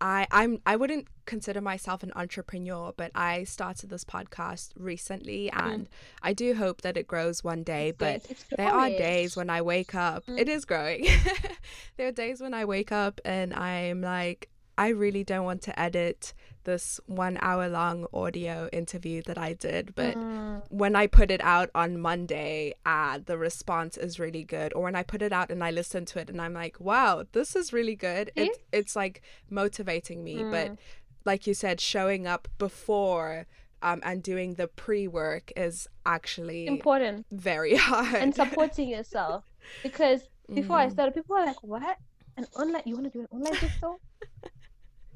[SPEAKER 2] I I'm I wouldn't consider myself an entrepreneur, but I started this podcast recently and I do hope that it grows one day,
[SPEAKER 1] It's
[SPEAKER 2] but.
[SPEAKER 1] It's
[SPEAKER 2] there are days when I wake up.
[SPEAKER 1] Mm.
[SPEAKER 2] It is growing. there are days when I wake up and I'm like, I really don't want to edit this one hour long audio interview that I did, but
[SPEAKER 1] Mm.
[SPEAKER 2] when I put it out on Monday, uh, the response is really good. Or when I put it out and I listen to it and I'm like, wow, this is really good. It, it's like motivating me. But
[SPEAKER 1] Mm.
[SPEAKER 2] like you said, showing up before um, and doing the pre work is actually
[SPEAKER 1] important
[SPEAKER 2] very hard.
[SPEAKER 1] and supporting yourself because before I
[SPEAKER 2] Mhm.
[SPEAKER 1] started, people were like, "What? An online? You want to do an online store?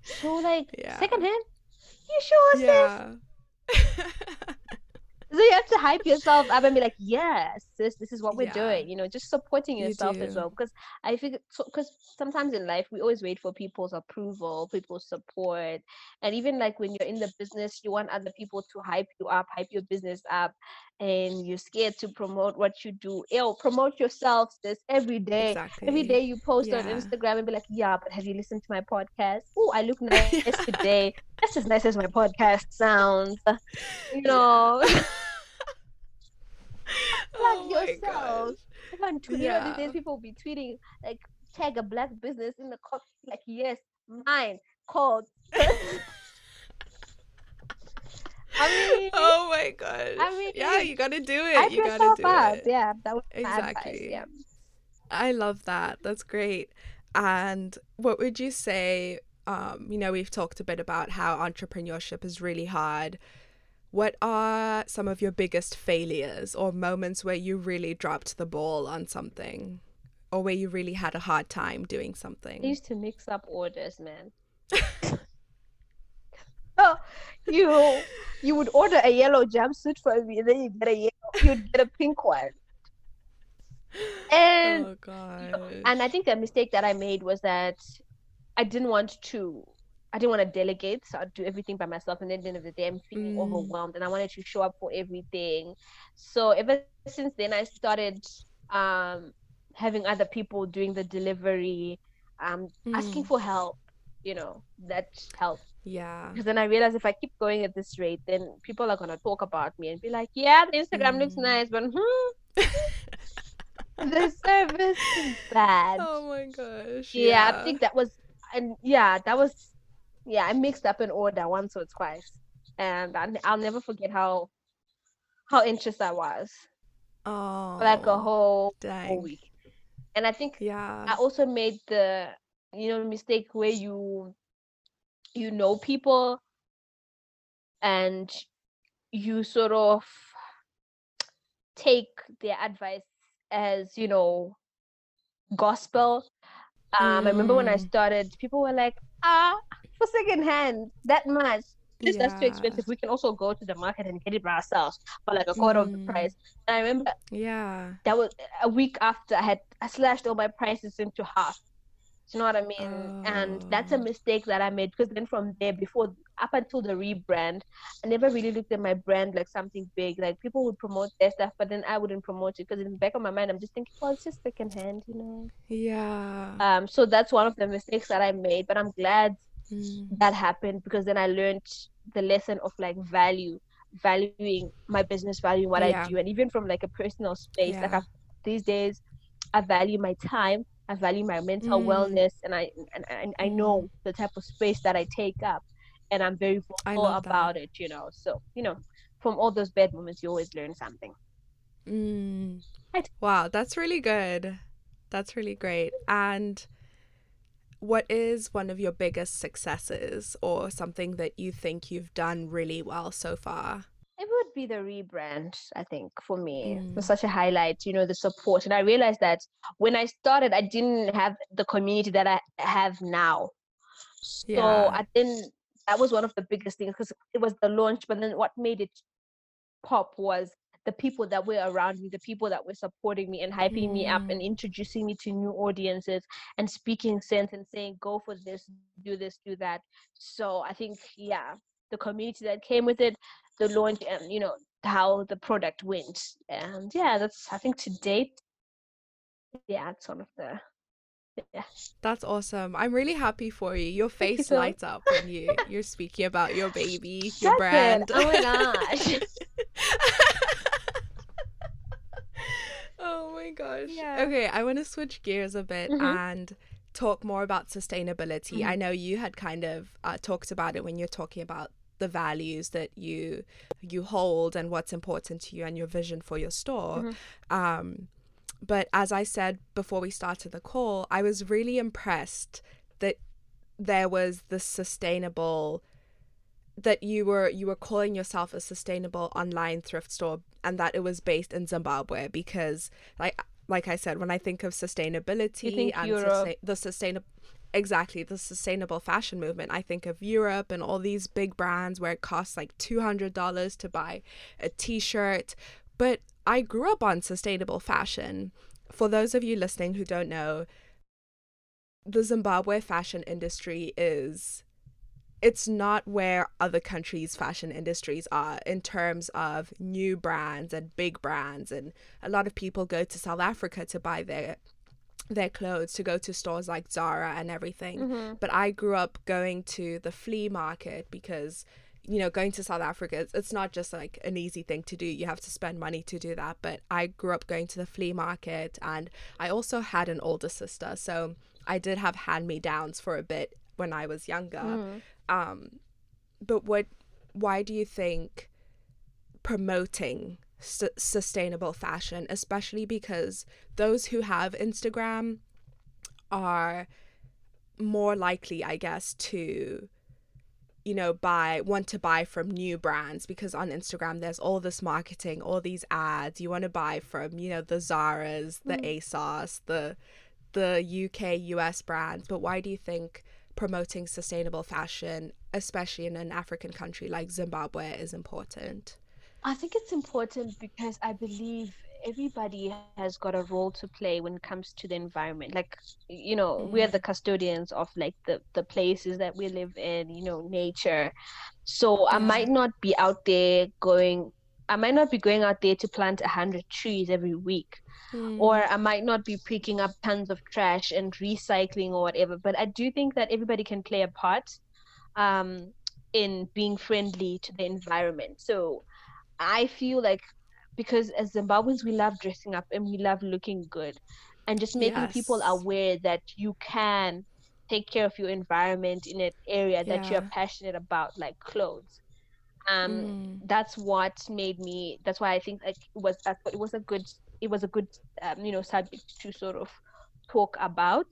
[SPEAKER 1] so like
[SPEAKER 2] Yeah.
[SPEAKER 1] secondhand? You sure, sis?
[SPEAKER 2] yeah.
[SPEAKER 1] so you have to hype yourself up and be like, yes, this this is what we're
[SPEAKER 2] Yeah.
[SPEAKER 1] doing. You know, just supporting
[SPEAKER 2] You
[SPEAKER 1] yourself as well. Because I think because sometimes in life we always wait for people's approval, people's support, and even like when you're in the business, you want other people to hype you up, hype your business up, and you're scared to promote what you do. Ew, promote yourself this every day.
[SPEAKER 2] Exactly.
[SPEAKER 1] Every day you post on Instagram and be like, yeah, but have you listened to my podcast? Oh, I look nice today. That's as nice as my podcast sounds. You know,
[SPEAKER 2] oh
[SPEAKER 1] plug
[SPEAKER 2] my
[SPEAKER 1] yourself.
[SPEAKER 2] gosh.
[SPEAKER 1] On Twitter these
[SPEAKER 2] Yeah.
[SPEAKER 1] days, people will be tweeting like tag a black business in the co- like yes, mine called. I mean,
[SPEAKER 2] Oh my gosh.
[SPEAKER 1] I mean,
[SPEAKER 2] yeah, you gotta do it.
[SPEAKER 1] hype
[SPEAKER 2] you gotta
[SPEAKER 1] yourself
[SPEAKER 2] do
[SPEAKER 1] up.
[SPEAKER 2] it.
[SPEAKER 1] Yeah, that was advice.
[SPEAKER 2] Exactly.
[SPEAKER 1] Yeah.
[SPEAKER 2] I love that. That's great. And what would you say? Um, you know, we've talked a bit about how entrepreneurship is really hard. What are some of your biggest failures or moments where you really dropped the ball on something or where you really had a hard time doing something?
[SPEAKER 1] I used to mix up orders, man. you you would order a yellow jumpsuit for me, and then you get a yellow, you'd get a pink one. And
[SPEAKER 2] Oh gosh.
[SPEAKER 1] and I think the mistake that I made was that I didn't want to I didn't want to delegate, so I'd do everything by myself and then at the end of the day I'm feeling
[SPEAKER 2] Mm.
[SPEAKER 1] overwhelmed and I wanted to show up for everything. So ever since then I started um having other people doing the delivery, um asking
[SPEAKER 2] Mm.
[SPEAKER 1] for help, you know, that helped.
[SPEAKER 2] Yeah.
[SPEAKER 1] Because then I realized if I keep going at this rate, then people are gonna talk about me and be like, Yeah, the Instagram looks
[SPEAKER 2] Mm.
[SPEAKER 1] nice, but hmm, the service is bad.
[SPEAKER 2] oh my gosh.
[SPEAKER 1] yeah, I think that was, and yeah, that was, yeah, I mixed up an order once or twice, and I, I'll never forget how, how anxious I was
[SPEAKER 2] Oh,
[SPEAKER 1] for like a whole, whole week, and I think
[SPEAKER 2] Yeah.
[SPEAKER 1] I also made the, you know, mistake where you, you know people, and you sort of take their advice as you know gospel um i remember when i
[SPEAKER 2] Mm.
[SPEAKER 1] started people were like ah for second hand that much this that's too expensive we can also go to the market and get it by ourselves for like a quarter of the
[SPEAKER 2] Mm.
[SPEAKER 1] price and i remember
[SPEAKER 2] Yeah.
[SPEAKER 1] that was a week after i had i slashed all my prices into half you know what i mean and that's a
[SPEAKER 2] Oh.
[SPEAKER 1] mistake that i made because then from there before up until the rebrand i never really looked at my brand like something big like people would promote their stuff but then i wouldn't promote it because in the back of my mind i'm just thinking well it's just second hand you know
[SPEAKER 2] Yeah.
[SPEAKER 1] um so that's one of the mistakes that i made but i'm glad
[SPEAKER 2] Mm.
[SPEAKER 1] that happened because then i learned the lesson of like value valuing my business valuing what
[SPEAKER 2] Yeah.
[SPEAKER 1] i do and even from like a personal space like
[SPEAKER 2] Yeah.
[SPEAKER 1] I, these days i value my time i value my mental
[SPEAKER 2] Mm.
[SPEAKER 1] wellness and i and, and i know the type of space that i take up and i'm very vocal
[SPEAKER 2] love that.
[SPEAKER 1] about it you know so you know from all those bad moments you always learn something
[SPEAKER 2] Mm.
[SPEAKER 1] Right.
[SPEAKER 2] Wow, that's really good. That's really great. And what is one of your biggest successes or something that you think you've done really well so far?
[SPEAKER 1] Would be the rebrand, I think, for me. It was
[SPEAKER 2] Mm.
[SPEAKER 1] such a highlight, you know, the support. And I realized that when I started, I didn't have the community that I have now. So
[SPEAKER 2] Yeah.
[SPEAKER 1] I didn't, that was one of the biggest things because it was the launch. But then what made it pop was the people that were around me, the people that were supporting me and hyping me up and introducing me to new audiences and speaking sense and saying, go for this, do this, do that. So I think, yeah, the community that came with it, the launch, and you know, how the product went. And yeah, that's, I think to date, yeah, it's one of the, yeah.
[SPEAKER 2] That's awesome. I'm really happy for you. Your face
[SPEAKER 1] so
[SPEAKER 2] lights up when you you're speaking about your baby, your
[SPEAKER 1] it?
[SPEAKER 2] brand.
[SPEAKER 1] Oh my gosh.
[SPEAKER 2] oh my gosh.
[SPEAKER 1] Yeah.
[SPEAKER 2] Okay, I want to switch gears a bit
[SPEAKER 1] Mhm.
[SPEAKER 2] and talk more about sustainability.
[SPEAKER 1] Mhm.
[SPEAKER 2] I know you had kind of uh, talked about it when you're talking about the values that you you hold and what's important to you and your vision for your store.
[SPEAKER 1] Mhm.
[SPEAKER 2] Um, but as I said before we started the call, I was really impressed that there was the sustainable that you were you were calling yourself a sustainable online thrift store and that it was based in Zimbabwe because like like I said when I think of sustainability
[SPEAKER 1] think
[SPEAKER 2] and
[SPEAKER 1] Europe.
[SPEAKER 2] sustain- the sustainable exactly the sustainable fashion movement. I think of Europe and all these big brands where it costs like $200 to buy a t shirt. But I grew up on sustainable fashion. For those of you listening who don't know, the Zimbabwe fashion industry is it's not where other countries' fashion industries are in terms of new brands and big brands and a lot of people go to South Africa to buy their their clothes to go to stores like Zara and everything.
[SPEAKER 1] Mm-hmm.
[SPEAKER 2] But I grew up going to the flea market because you know going to South Africa it's, it's not just like an easy thing to do. You have to spend money to do that. But I grew up going to the flea market and I also had an older sister. So I did have hand me downs for a bit when I was younger.
[SPEAKER 1] Mm.
[SPEAKER 2] Um, but what? Why do you think promoting su- sustainable fashion, especially because those who have Instagram are more likely, I guess, to you know buy want to buy from new brands because on Instagram there's all this marketing, all these ads. You want to buy from you know the Zaras, the
[SPEAKER 1] Mm.
[SPEAKER 2] ASOS, the the UK US brands. But why do you think promoting sustainable fashion, especially in an African country like Zimbabwe, is important?
[SPEAKER 1] I think it's important because I believe everybody has got a role to play when it comes to the environment. Like, you know, we're
[SPEAKER 2] Mhm.
[SPEAKER 1] the custodians of like the the places that we live in, you know, nature. So I might not be out there going, I might not be going out there to plant a hundred trees every week. or I might not be picking up tons of trash and recycling or whatever. But I do think that everybody can play a part um, in being friendly to the environment. So I feel like because as Zimbabweans, we love dressing up and we love looking good, and just making people aware that you can take care of your environment in an area that you're passionate about, like clothes. Um,
[SPEAKER 2] Mm.
[SPEAKER 1] that's what made me. That's why I think like it was that it was a good it was a good um, you know subject to sort of talk about.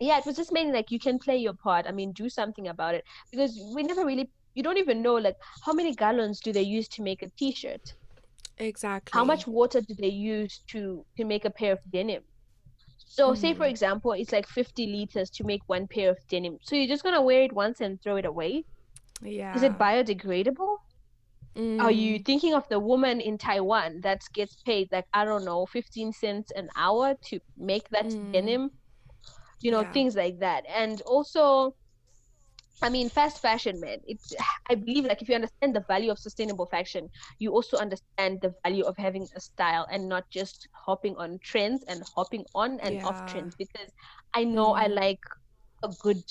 [SPEAKER 1] Yeah, it was just mainly like you can play your part. I mean, do something about it because we never really. You don't even know like how many gallons do they use to make a t-shirt?
[SPEAKER 2] Exactly.
[SPEAKER 1] How much water do they use to to make a pair of denim? So say for
[SPEAKER 2] Mhm.
[SPEAKER 1] example, it's like 50 liters to make one pair of denim. So you're just gonna wear it once and throw it away?
[SPEAKER 2] Yeah.
[SPEAKER 1] Is it biodegradable? Are you
[SPEAKER 2] Mm.
[SPEAKER 1] thinking of the woman in Taiwan that gets paid like I don't know 15 cents an hour to make that
[SPEAKER 2] Mm.
[SPEAKER 1] denim? You know,
[SPEAKER 2] Yeah.
[SPEAKER 1] things like that. And also I mean, fast fashion, man. It's I believe like if you understand the value of sustainable fashion, you also understand the value of having a style and not just hopping on trends and hopping on and off trends. Because I know I
[SPEAKER 2] Mm.
[SPEAKER 1] like a good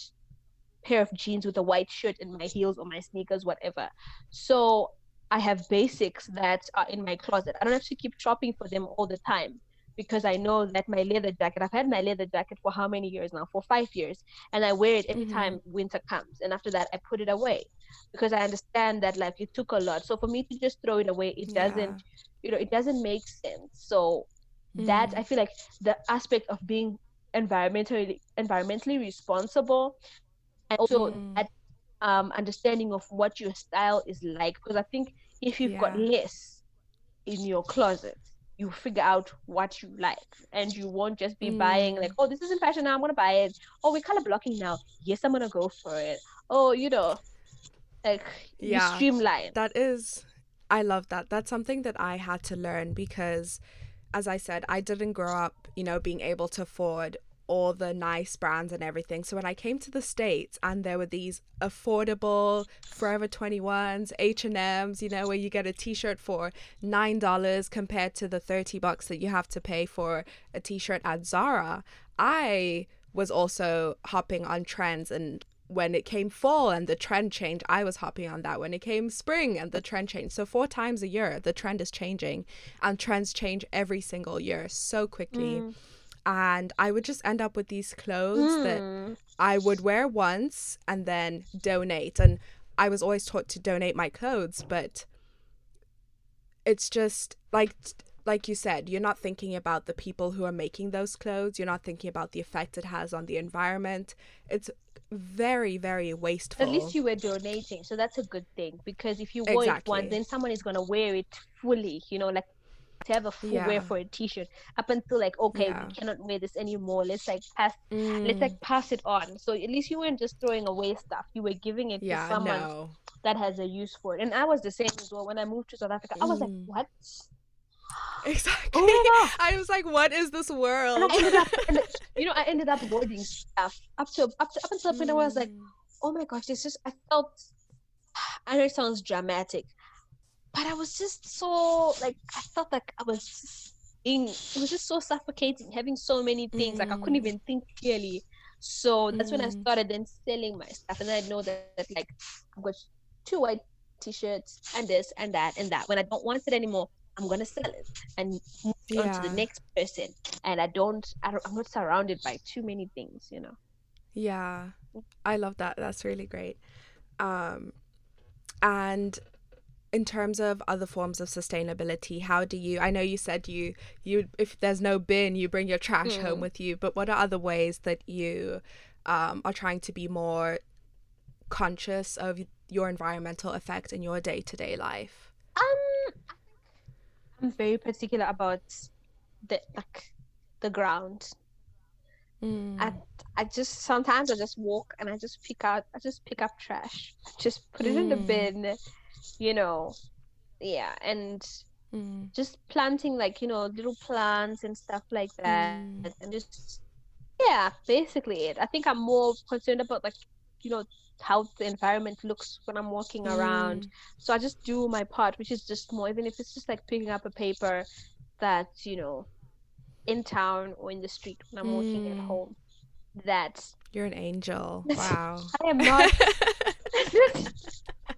[SPEAKER 1] pair of jeans with a white shirt and my heels or my sneakers, whatever. So I have basics that are in my closet. I don't have to keep shopping for them all the time because I know that my leather jacket, I've had my leather jacket for how many years now? For five years. And I wear it every
[SPEAKER 2] Mhm.
[SPEAKER 1] time winter comes. And after that, I put it away because I understand that like it took a lot. So for me to just throw it away, it
[SPEAKER 2] Yeah.
[SPEAKER 1] doesn't, you know, it doesn't make sense. So that
[SPEAKER 2] Mm.
[SPEAKER 1] I feel like the aspect of being environmentally environmentally responsible and also
[SPEAKER 2] Mm.
[SPEAKER 1] that um, understanding of what your style is like because i think if you've got less in your closet you figure out what you like and you won't just be buying like
[SPEAKER 2] Mm.
[SPEAKER 1] oh this is in fashion now i'm gonna buy it oh we're color blocking now yes i'm gonna go for it oh you know like you
[SPEAKER 2] Yeah.
[SPEAKER 1] streamline
[SPEAKER 2] That is, I love that. That's something that I had to learn because, as I said, I didn't grow up, you know, being able to afford all the nice brands and everything. So when I came to the States and there were these affordable Forever 21s, H&Ms, you know, where you get a t-shirt for $9 compared to the 30 bucks that you have to pay for a t-shirt at Zara, I was also hopping on trends and when it came fall and the trend changed, I was hopping on that. When it came spring and the trend changed. So, four times a year, the trend is changing, and trends change every single year so quickly.
[SPEAKER 1] Mm.
[SPEAKER 2] And I would just end up with these clothes that
[SPEAKER 1] Mm.
[SPEAKER 2] I would wear once and then donate. And I was always taught to donate my clothes, but it's just like like you said, you're not thinking about the people who are making those clothes. You're not thinking about the effect it has on the environment. It's very, very wasteful.
[SPEAKER 1] At least you were donating, so that's a good thing. Because if you wore it once, then someone is gonna wear it fully. You know, like to have a full
[SPEAKER 2] Yeah.
[SPEAKER 1] wear for a t-shirt up until like okay
[SPEAKER 2] Yeah.
[SPEAKER 1] we cannot wear this anymore let's like pass let's
[SPEAKER 2] Mm,
[SPEAKER 1] like pass it on so at least you weren't just throwing away stuff you were giving it
[SPEAKER 2] yeah,
[SPEAKER 1] to someone
[SPEAKER 2] no.
[SPEAKER 1] that has a use for it and i was the same as well when i moved to south africa i was like
[SPEAKER 2] Mm.
[SPEAKER 1] what
[SPEAKER 2] Exactly.
[SPEAKER 1] oh
[SPEAKER 2] I was like, what is this world?
[SPEAKER 1] i ended up you know i ended up hoarding stuff up to up to up until the point i was like
[SPEAKER 2] Mm,
[SPEAKER 1] oh my gosh, this just I felt I know it sounds dramatic, but I was just so like I felt like I was just being it was just so suffocating having so many things like I couldn't
[SPEAKER 2] Mm.
[SPEAKER 1] even think clearly. So that's when I
[SPEAKER 2] Mm.
[SPEAKER 1] started then selling my stuff, and then I know that, that like I've got two white t-shirts and this and that and that. When I don't want it anymore, I'm gonna sell it and move on to the next person. And I don't, I don't, I'm not surrounded by too many things, you know.
[SPEAKER 2] Yeah, I love that. That's really great. Um, and in terms of other forms of sustainability, how do you? I know you said you you if there's no bin, you bring your trash home
[SPEAKER 1] Mm.
[SPEAKER 2] with you. But what are other ways that you um, are trying to be more conscious of your environmental effect in your day to day life?
[SPEAKER 1] Um, I'm very particular about the like the ground.
[SPEAKER 2] Mm.
[SPEAKER 1] I I just sometimes I just walk and I just pick out I just pick up trash, just put it in the
[SPEAKER 2] Mm.
[SPEAKER 1] bin, you know. Yeah, and
[SPEAKER 2] Mm.
[SPEAKER 1] just planting like you know little plants and stuff like that,
[SPEAKER 2] Mm.
[SPEAKER 1] and just yeah, basically it. I think I'm more concerned about like you know how the environment looks when I'm walking around.
[SPEAKER 2] Mm.
[SPEAKER 1] So I just do my part, which is just more, even if it's just like picking up a paper that, you know, in town or in the street when I'm walking at
[SPEAKER 2] Mm.
[SPEAKER 1] home. That
[SPEAKER 2] You're an angel. Wow.
[SPEAKER 1] I am not.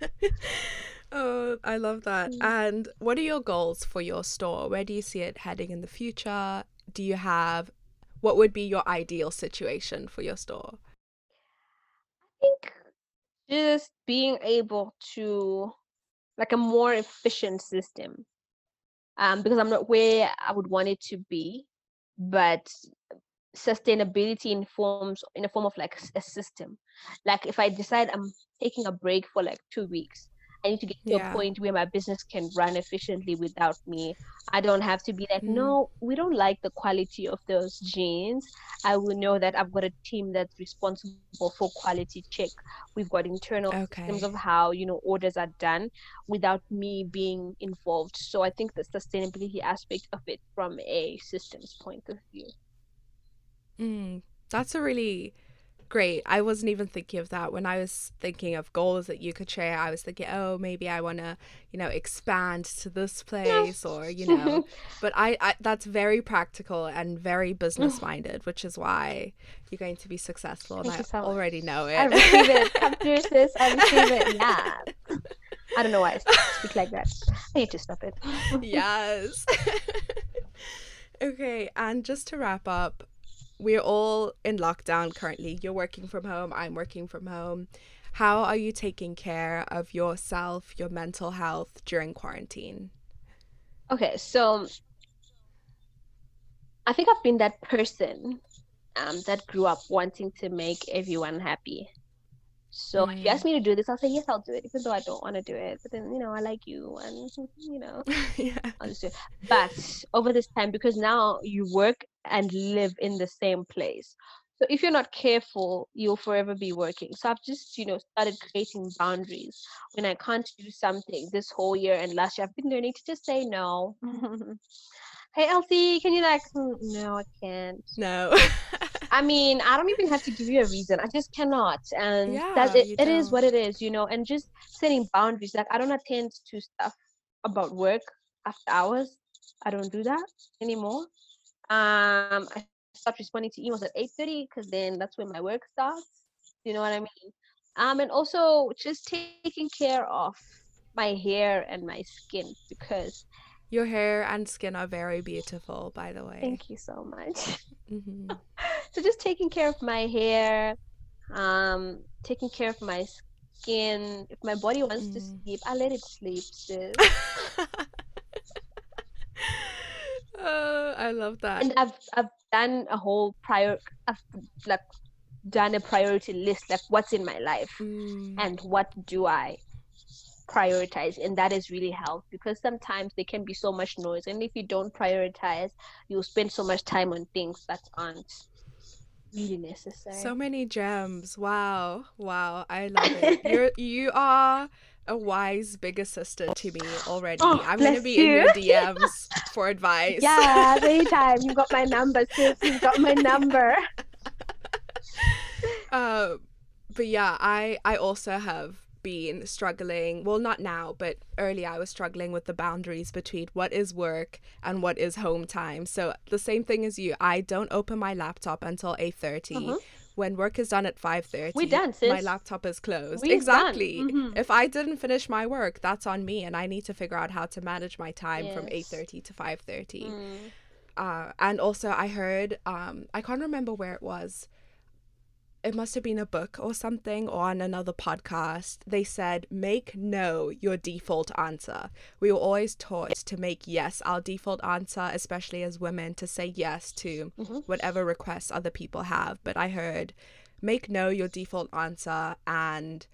[SPEAKER 2] oh, I love that.
[SPEAKER 1] Mm.
[SPEAKER 2] And what are your goals for your store? Where do you see it heading in the future? Do you have what would be your ideal situation for your store?
[SPEAKER 1] I think just being able to like a more efficient system. Um, because I'm not where I would want it to be, but sustainability in forms in a form of like a system. Like if I decide I'm taking a break for like two weeks, I need to get to
[SPEAKER 2] Yeah.
[SPEAKER 1] a point where my business can run efficiently without me. I don't have to be like,
[SPEAKER 2] Mm.
[SPEAKER 1] no, we don't like the quality of those jeans. I will know that I've got a team that's responsible for quality check. We've got internal systems of how you know orders are done without me being involved. So I think the sustainability aspect of it from a systems point of view.
[SPEAKER 2] Mm, that's a really great. I wasn't even thinking of that when I was thinking of goals that you could share. I was thinking, oh, maybe I want to, you know, expand to this place or, you know, but I, I that's very practical and very business minded, which is why you're going to be successful. And I
[SPEAKER 1] so much.
[SPEAKER 2] already know it.
[SPEAKER 1] I receive it. Come through, sis. I receive it. Yeah. I don't know why I speak like that. I need to stop it.
[SPEAKER 2] yes. okay, and just to wrap up, we're all in lockdown currently. You're working from home, I'm working from home. How are you taking care of yourself, your mental health during quarantine?
[SPEAKER 1] Okay, so I think I've been that person um, that grew up wanting to make everyone happy. So if you
[SPEAKER 2] Mm.
[SPEAKER 1] ask me to do this, I'll say yes, I'll do it, even though I don't want to do it. But then, you know, I like you, and you know,
[SPEAKER 2] yeah.
[SPEAKER 1] I'll just do it. But over this time, because now you work and live in the same place, so if you're not careful, you'll forever be working. So I've just, you know, started creating boundaries. When I can't do something this whole year and last year, I've been learning to just say no. hey, Elsie, can you like? "Mm, No, I can't.
[SPEAKER 2] No.
[SPEAKER 1] I mean, I don't even have to give you a reason. I just cannot. And
[SPEAKER 2] Yeah,
[SPEAKER 1] that it, it is what it is, you know, and just setting boundaries. Like I don't attend to stuff about work after hours. I don't do that anymore. Um, I start responding to emails at 8:30 because then that's when my work starts. You know what I mean? Um, and also just taking care of my hair and my skin because
[SPEAKER 2] Your hair and skin are very beautiful, by the way.
[SPEAKER 1] thank you so much.
[SPEAKER 2] hmm
[SPEAKER 1] so just taking care of my hair um taking care of my skin if my body wants to
[SPEAKER 2] Mm.
[SPEAKER 1] sleep i let it sleep sis.
[SPEAKER 2] oh, I love that.
[SPEAKER 1] and i've i've done a whole prior i've like done a priority list like what's in my life
[SPEAKER 2] Mm,
[SPEAKER 1] and what do i prioritize and that has really helped because sometimes there can be so much noise and if you don't prioritize you'll spend so much time on things that aren't really necessary
[SPEAKER 2] So many gems. Wow. Wow. I love it. You're you are a wise bigger sister to me already.
[SPEAKER 1] Oh,
[SPEAKER 2] I'm gonna be in your DMs for advice.
[SPEAKER 1] yeah anytime you've got my number sis you've got my number
[SPEAKER 2] uh, but yeah, I I also have been struggling. Well, not now, but early I was struggling with the boundaries between what is work and what is home time. So the same thing as you, I don't open my laptop until eight
[SPEAKER 1] Mhm.
[SPEAKER 2] When work is done at five thirty,
[SPEAKER 1] We're done,
[SPEAKER 2] My laptop is closed. Exactly.
[SPEAKER 1] Mhm.
[SPEAKER 2] If I didn't finish my work, that's on me, and I need to figure out how to manage my time from eight thirty to five thirty
[SPEAKER 1] Mm.
[SPEAKER 2] uh, and also I heard um, I can't remember where it was. It must have been a book or something or on another podcast. They said make no your default answer. We were always taught to make yes our default answer, especially as women, to say yes to
[SPEAKER 1] Mhm.
[SPEAKER 2] whatever requests other people have. But I heard make no your default answer and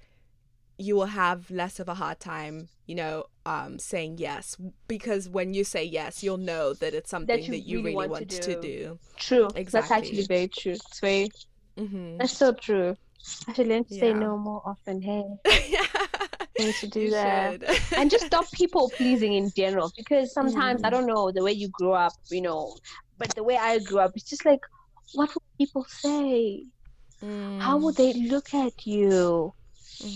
[SPEAKER 2] you will have less of a hard time, you know, um, saying yes because when you say yes, you'll know that it's something that
[SPEAKER 1] you
[SPEAKER 2] you,
[SPEAKER 1] really
[SPEAKER 2] really,
[SPEAKER 1] want to
[SPEAKER 2] want, to
[SPEAKER 1] do.
[SPEAKER 2] do.
[SPEAKER 1] true that's actually
[SPEAKER 2] Exactly.
[SPEAKER 1] very true it's very
[SPEAKER 2] hmm
[SPEAKER 1] that's so true i should learn to say no more often hey yeah, need to do
[SPEAKER 2] you
[SPEAKER 1] that and just stop people pleasing in general because sometimes I
[SPEAKER 2] Mm.
[SPEAKER 1] don't know the way you grew up, you know, but the way I grew up, it's just like, what will people say? How will they look at you?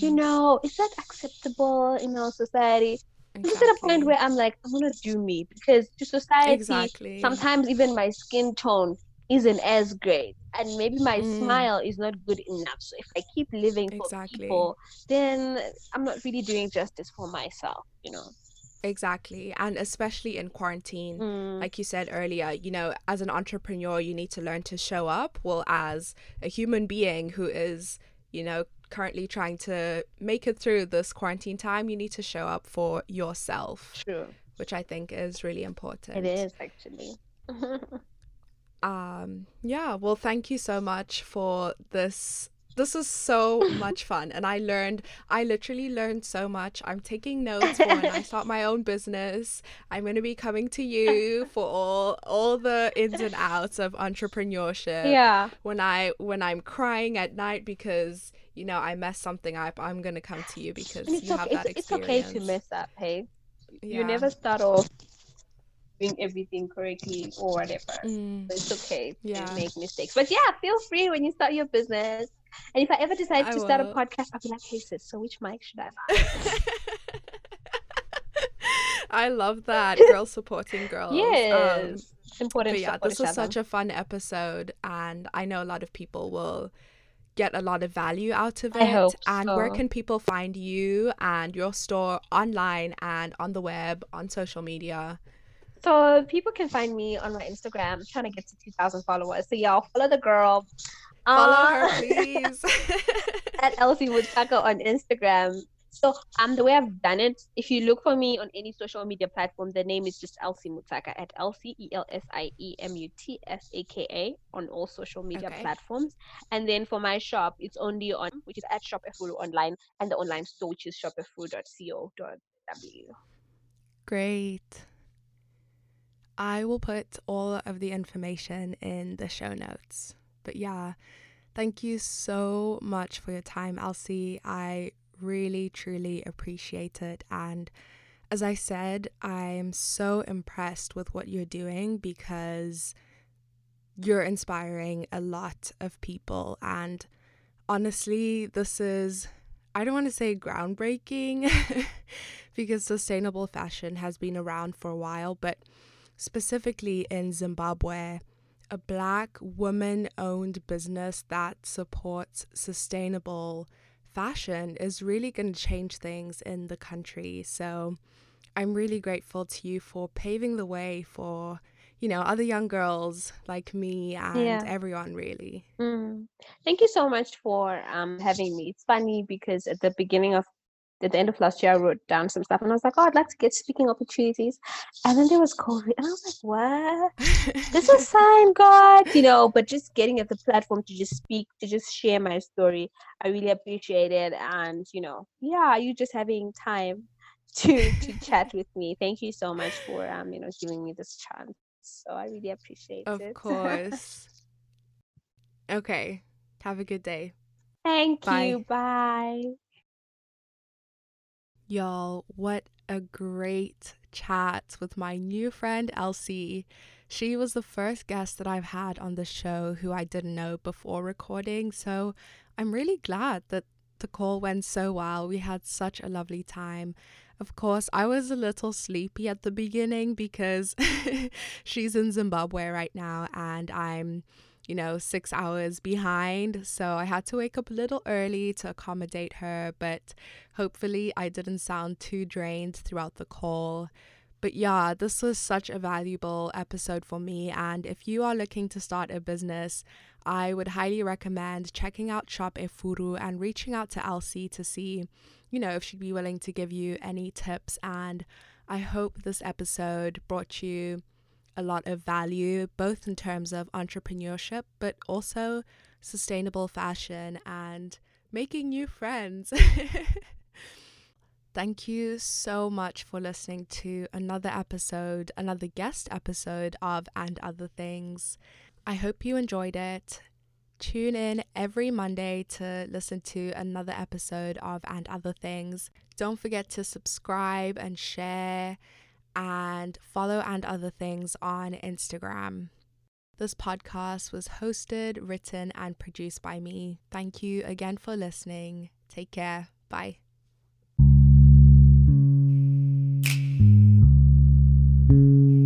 [SPEAKER 1] You
[SPEAKER 2] Mhm.
[SPEAKER 1] know, is that acceptable in our society? This is at a point where I'm like, I'm gonna do me because to society,
[SPEAKER 2] exactly
[SPEAKER 1] sometimes even my skin tone isn't as great, and maybe my
[SPEAKER 2] Mm.
[SPEAKER 1] smile is not good enough. So if I keep living for
[SPEAKER 2] Exactly.
[SPEAKER 1] people, then I'm not really doing justice for myself, you know.
[SPEAKER 2] exactly and especially in quarantine
[SPEAKER 1] Mm.
[SPEAKER 2] like you said earlier, you know, as an entrepreneur, you need to learn to show up. Well, as a human being who is, you know, currently trying to make it through this quarantine time, you need to show up for yourself,
[SPEAKER 1] True.
[SPEAKER 2] which I think is really important.
[SPEAKER 1] It is actually.
[SPEAKER 2] Um, yeah, well, thank you so much for this. This is so much fun, and I learned. I literally learned so much. I'm taking notes for when I start my own business. I'm going to be coming to you for all all the ins and outs of entrepreneurship.
[SPEAKER 1] yeah.
[SPEAKER 2] When I when I'm crying at night because you know I messed something up, I'm going to come to you because
[SPEAKER 1] it's
[SPEAKER 2] you have that
[SPEAKER 1] It's, it's
[SPEAKER 2] experience.
[SPEAKER 1] okay to mess up, hey. You never start off doing everything correctly or whatever.
[SPEAKER 2] Mm,
[SPEAKER 1] So it's okay
[SPEAKER 2] Yeah.
[SPEAKER 1] to make mistakes. But yeah, feel free when you start your business. And if I ever decide
[SPEAKER 2] I
[SPEAKER 1] to start a podcast, I'll be like, hey sis, so which mic should I buy?
[SPEAKER 2] I love that girl supporting girls. Um,
[SPEAKER 1] Yes. it's important
[SPEAKER 2] but yeah, this was
[SPEAKER 1] other.
[SPEAKER 2] such a fun episode, and I know a lot of people will get a lot of value out of it. And where can people find you and your store online and on the web, on social media?
[SPEAKER 1] So people can find me on my Instagram. I'm trying to get to 2,000 followers. So y'all follow the girl.
[SPEAKER 2] Follow
[SPEAKER 1] Uh,
[SPEAKER 2] her, please.
[SPEAKER 1] at Elsie Mutsaka on Instagram. So um the way I've done it, if you look for me on any social media platform, the name is just Elsie Mutsaka at L C E L S I E M U T S A K A on all social media
[SPEAKER 2] Okay.
[SPEAKER 1] platforms. And then for my shop, it's only on which is at Shop Efuru online and the online store which is shopefuru.co.w.
[SPEAKER 2] Great. I will put all of the information in the show notes. But yeah, thank you so much for your time, Elsie. I really, truly appreciate it. And as I said, I'm so impressed with what you're doing because you're inspiring a lot of people. And honestly, this is, I don't want to say groundbreaking because sustainable fashion has been around for a while, but specifically in Zimbabwe, a black woman owned business that supports sustainable fashion is really going to change things in the country. So I'm really grateful to you for paving the way for, you know, other young girls like me and
[SPEAKER 1] Yeah.
[SPEAKER 2] everyone really.
[SPEAKER 1] Mm. Thank you so much for um having me. It's funny because at the beginning of at the end of last year, I wrote down some stuff and I was like, oh, I'd like to get speaking opportunities. And then there was COVID. And I was like, what? this is a sign, God, you know, but just getting at the platform to just speak, to just share my story, I really appreciate it. And, you know, yeah, you just having time to to chat with me. Thank you so much for um, you know, giving me this chance. So I really appreciate
[SPEAKER 2] of
[SPEAKER 1] it.
[SPEAKER 2] Of course. okay. Have a good day.
[SPEAKER 1] Thank Bye. you. Bye.
[SPEAKER 2] Y'all, what a great chat with my new friend Elsie. She was the first guest that I've had on the show who I didn't know before recording, so I'm really glad that the call went so well. We had such a lovely time. Of course, I was a little sleepy at the beginning because she's in Zimbabwe right now and I'm you know, six hours behind. So I had to wake up a little early to accommodate her, but hopefully I didn't sound too drained throughout the call. But yeah, this was such a valuable episode for me. And if you are looking to start a business, I would highly recommend checking out Shop Efuru and reaching out to Elsie to see, you know, if she'd be willing to give you any tips. And I hope this episode brought you a lot of value, both in terms of entrepreneurship, but also sustainable fashion and making new friends. Thank you so much for listening to another episode, another guest episode of And Other Things. I hope you enjoyed it. Tune in every Monday to listen to another episode of And Other Things. Don't forget to subscribe and share and follow and other things on Instagram. This podcast was hosted, written, and produced by me. Thank you again for listening. Take care. Bye. thank you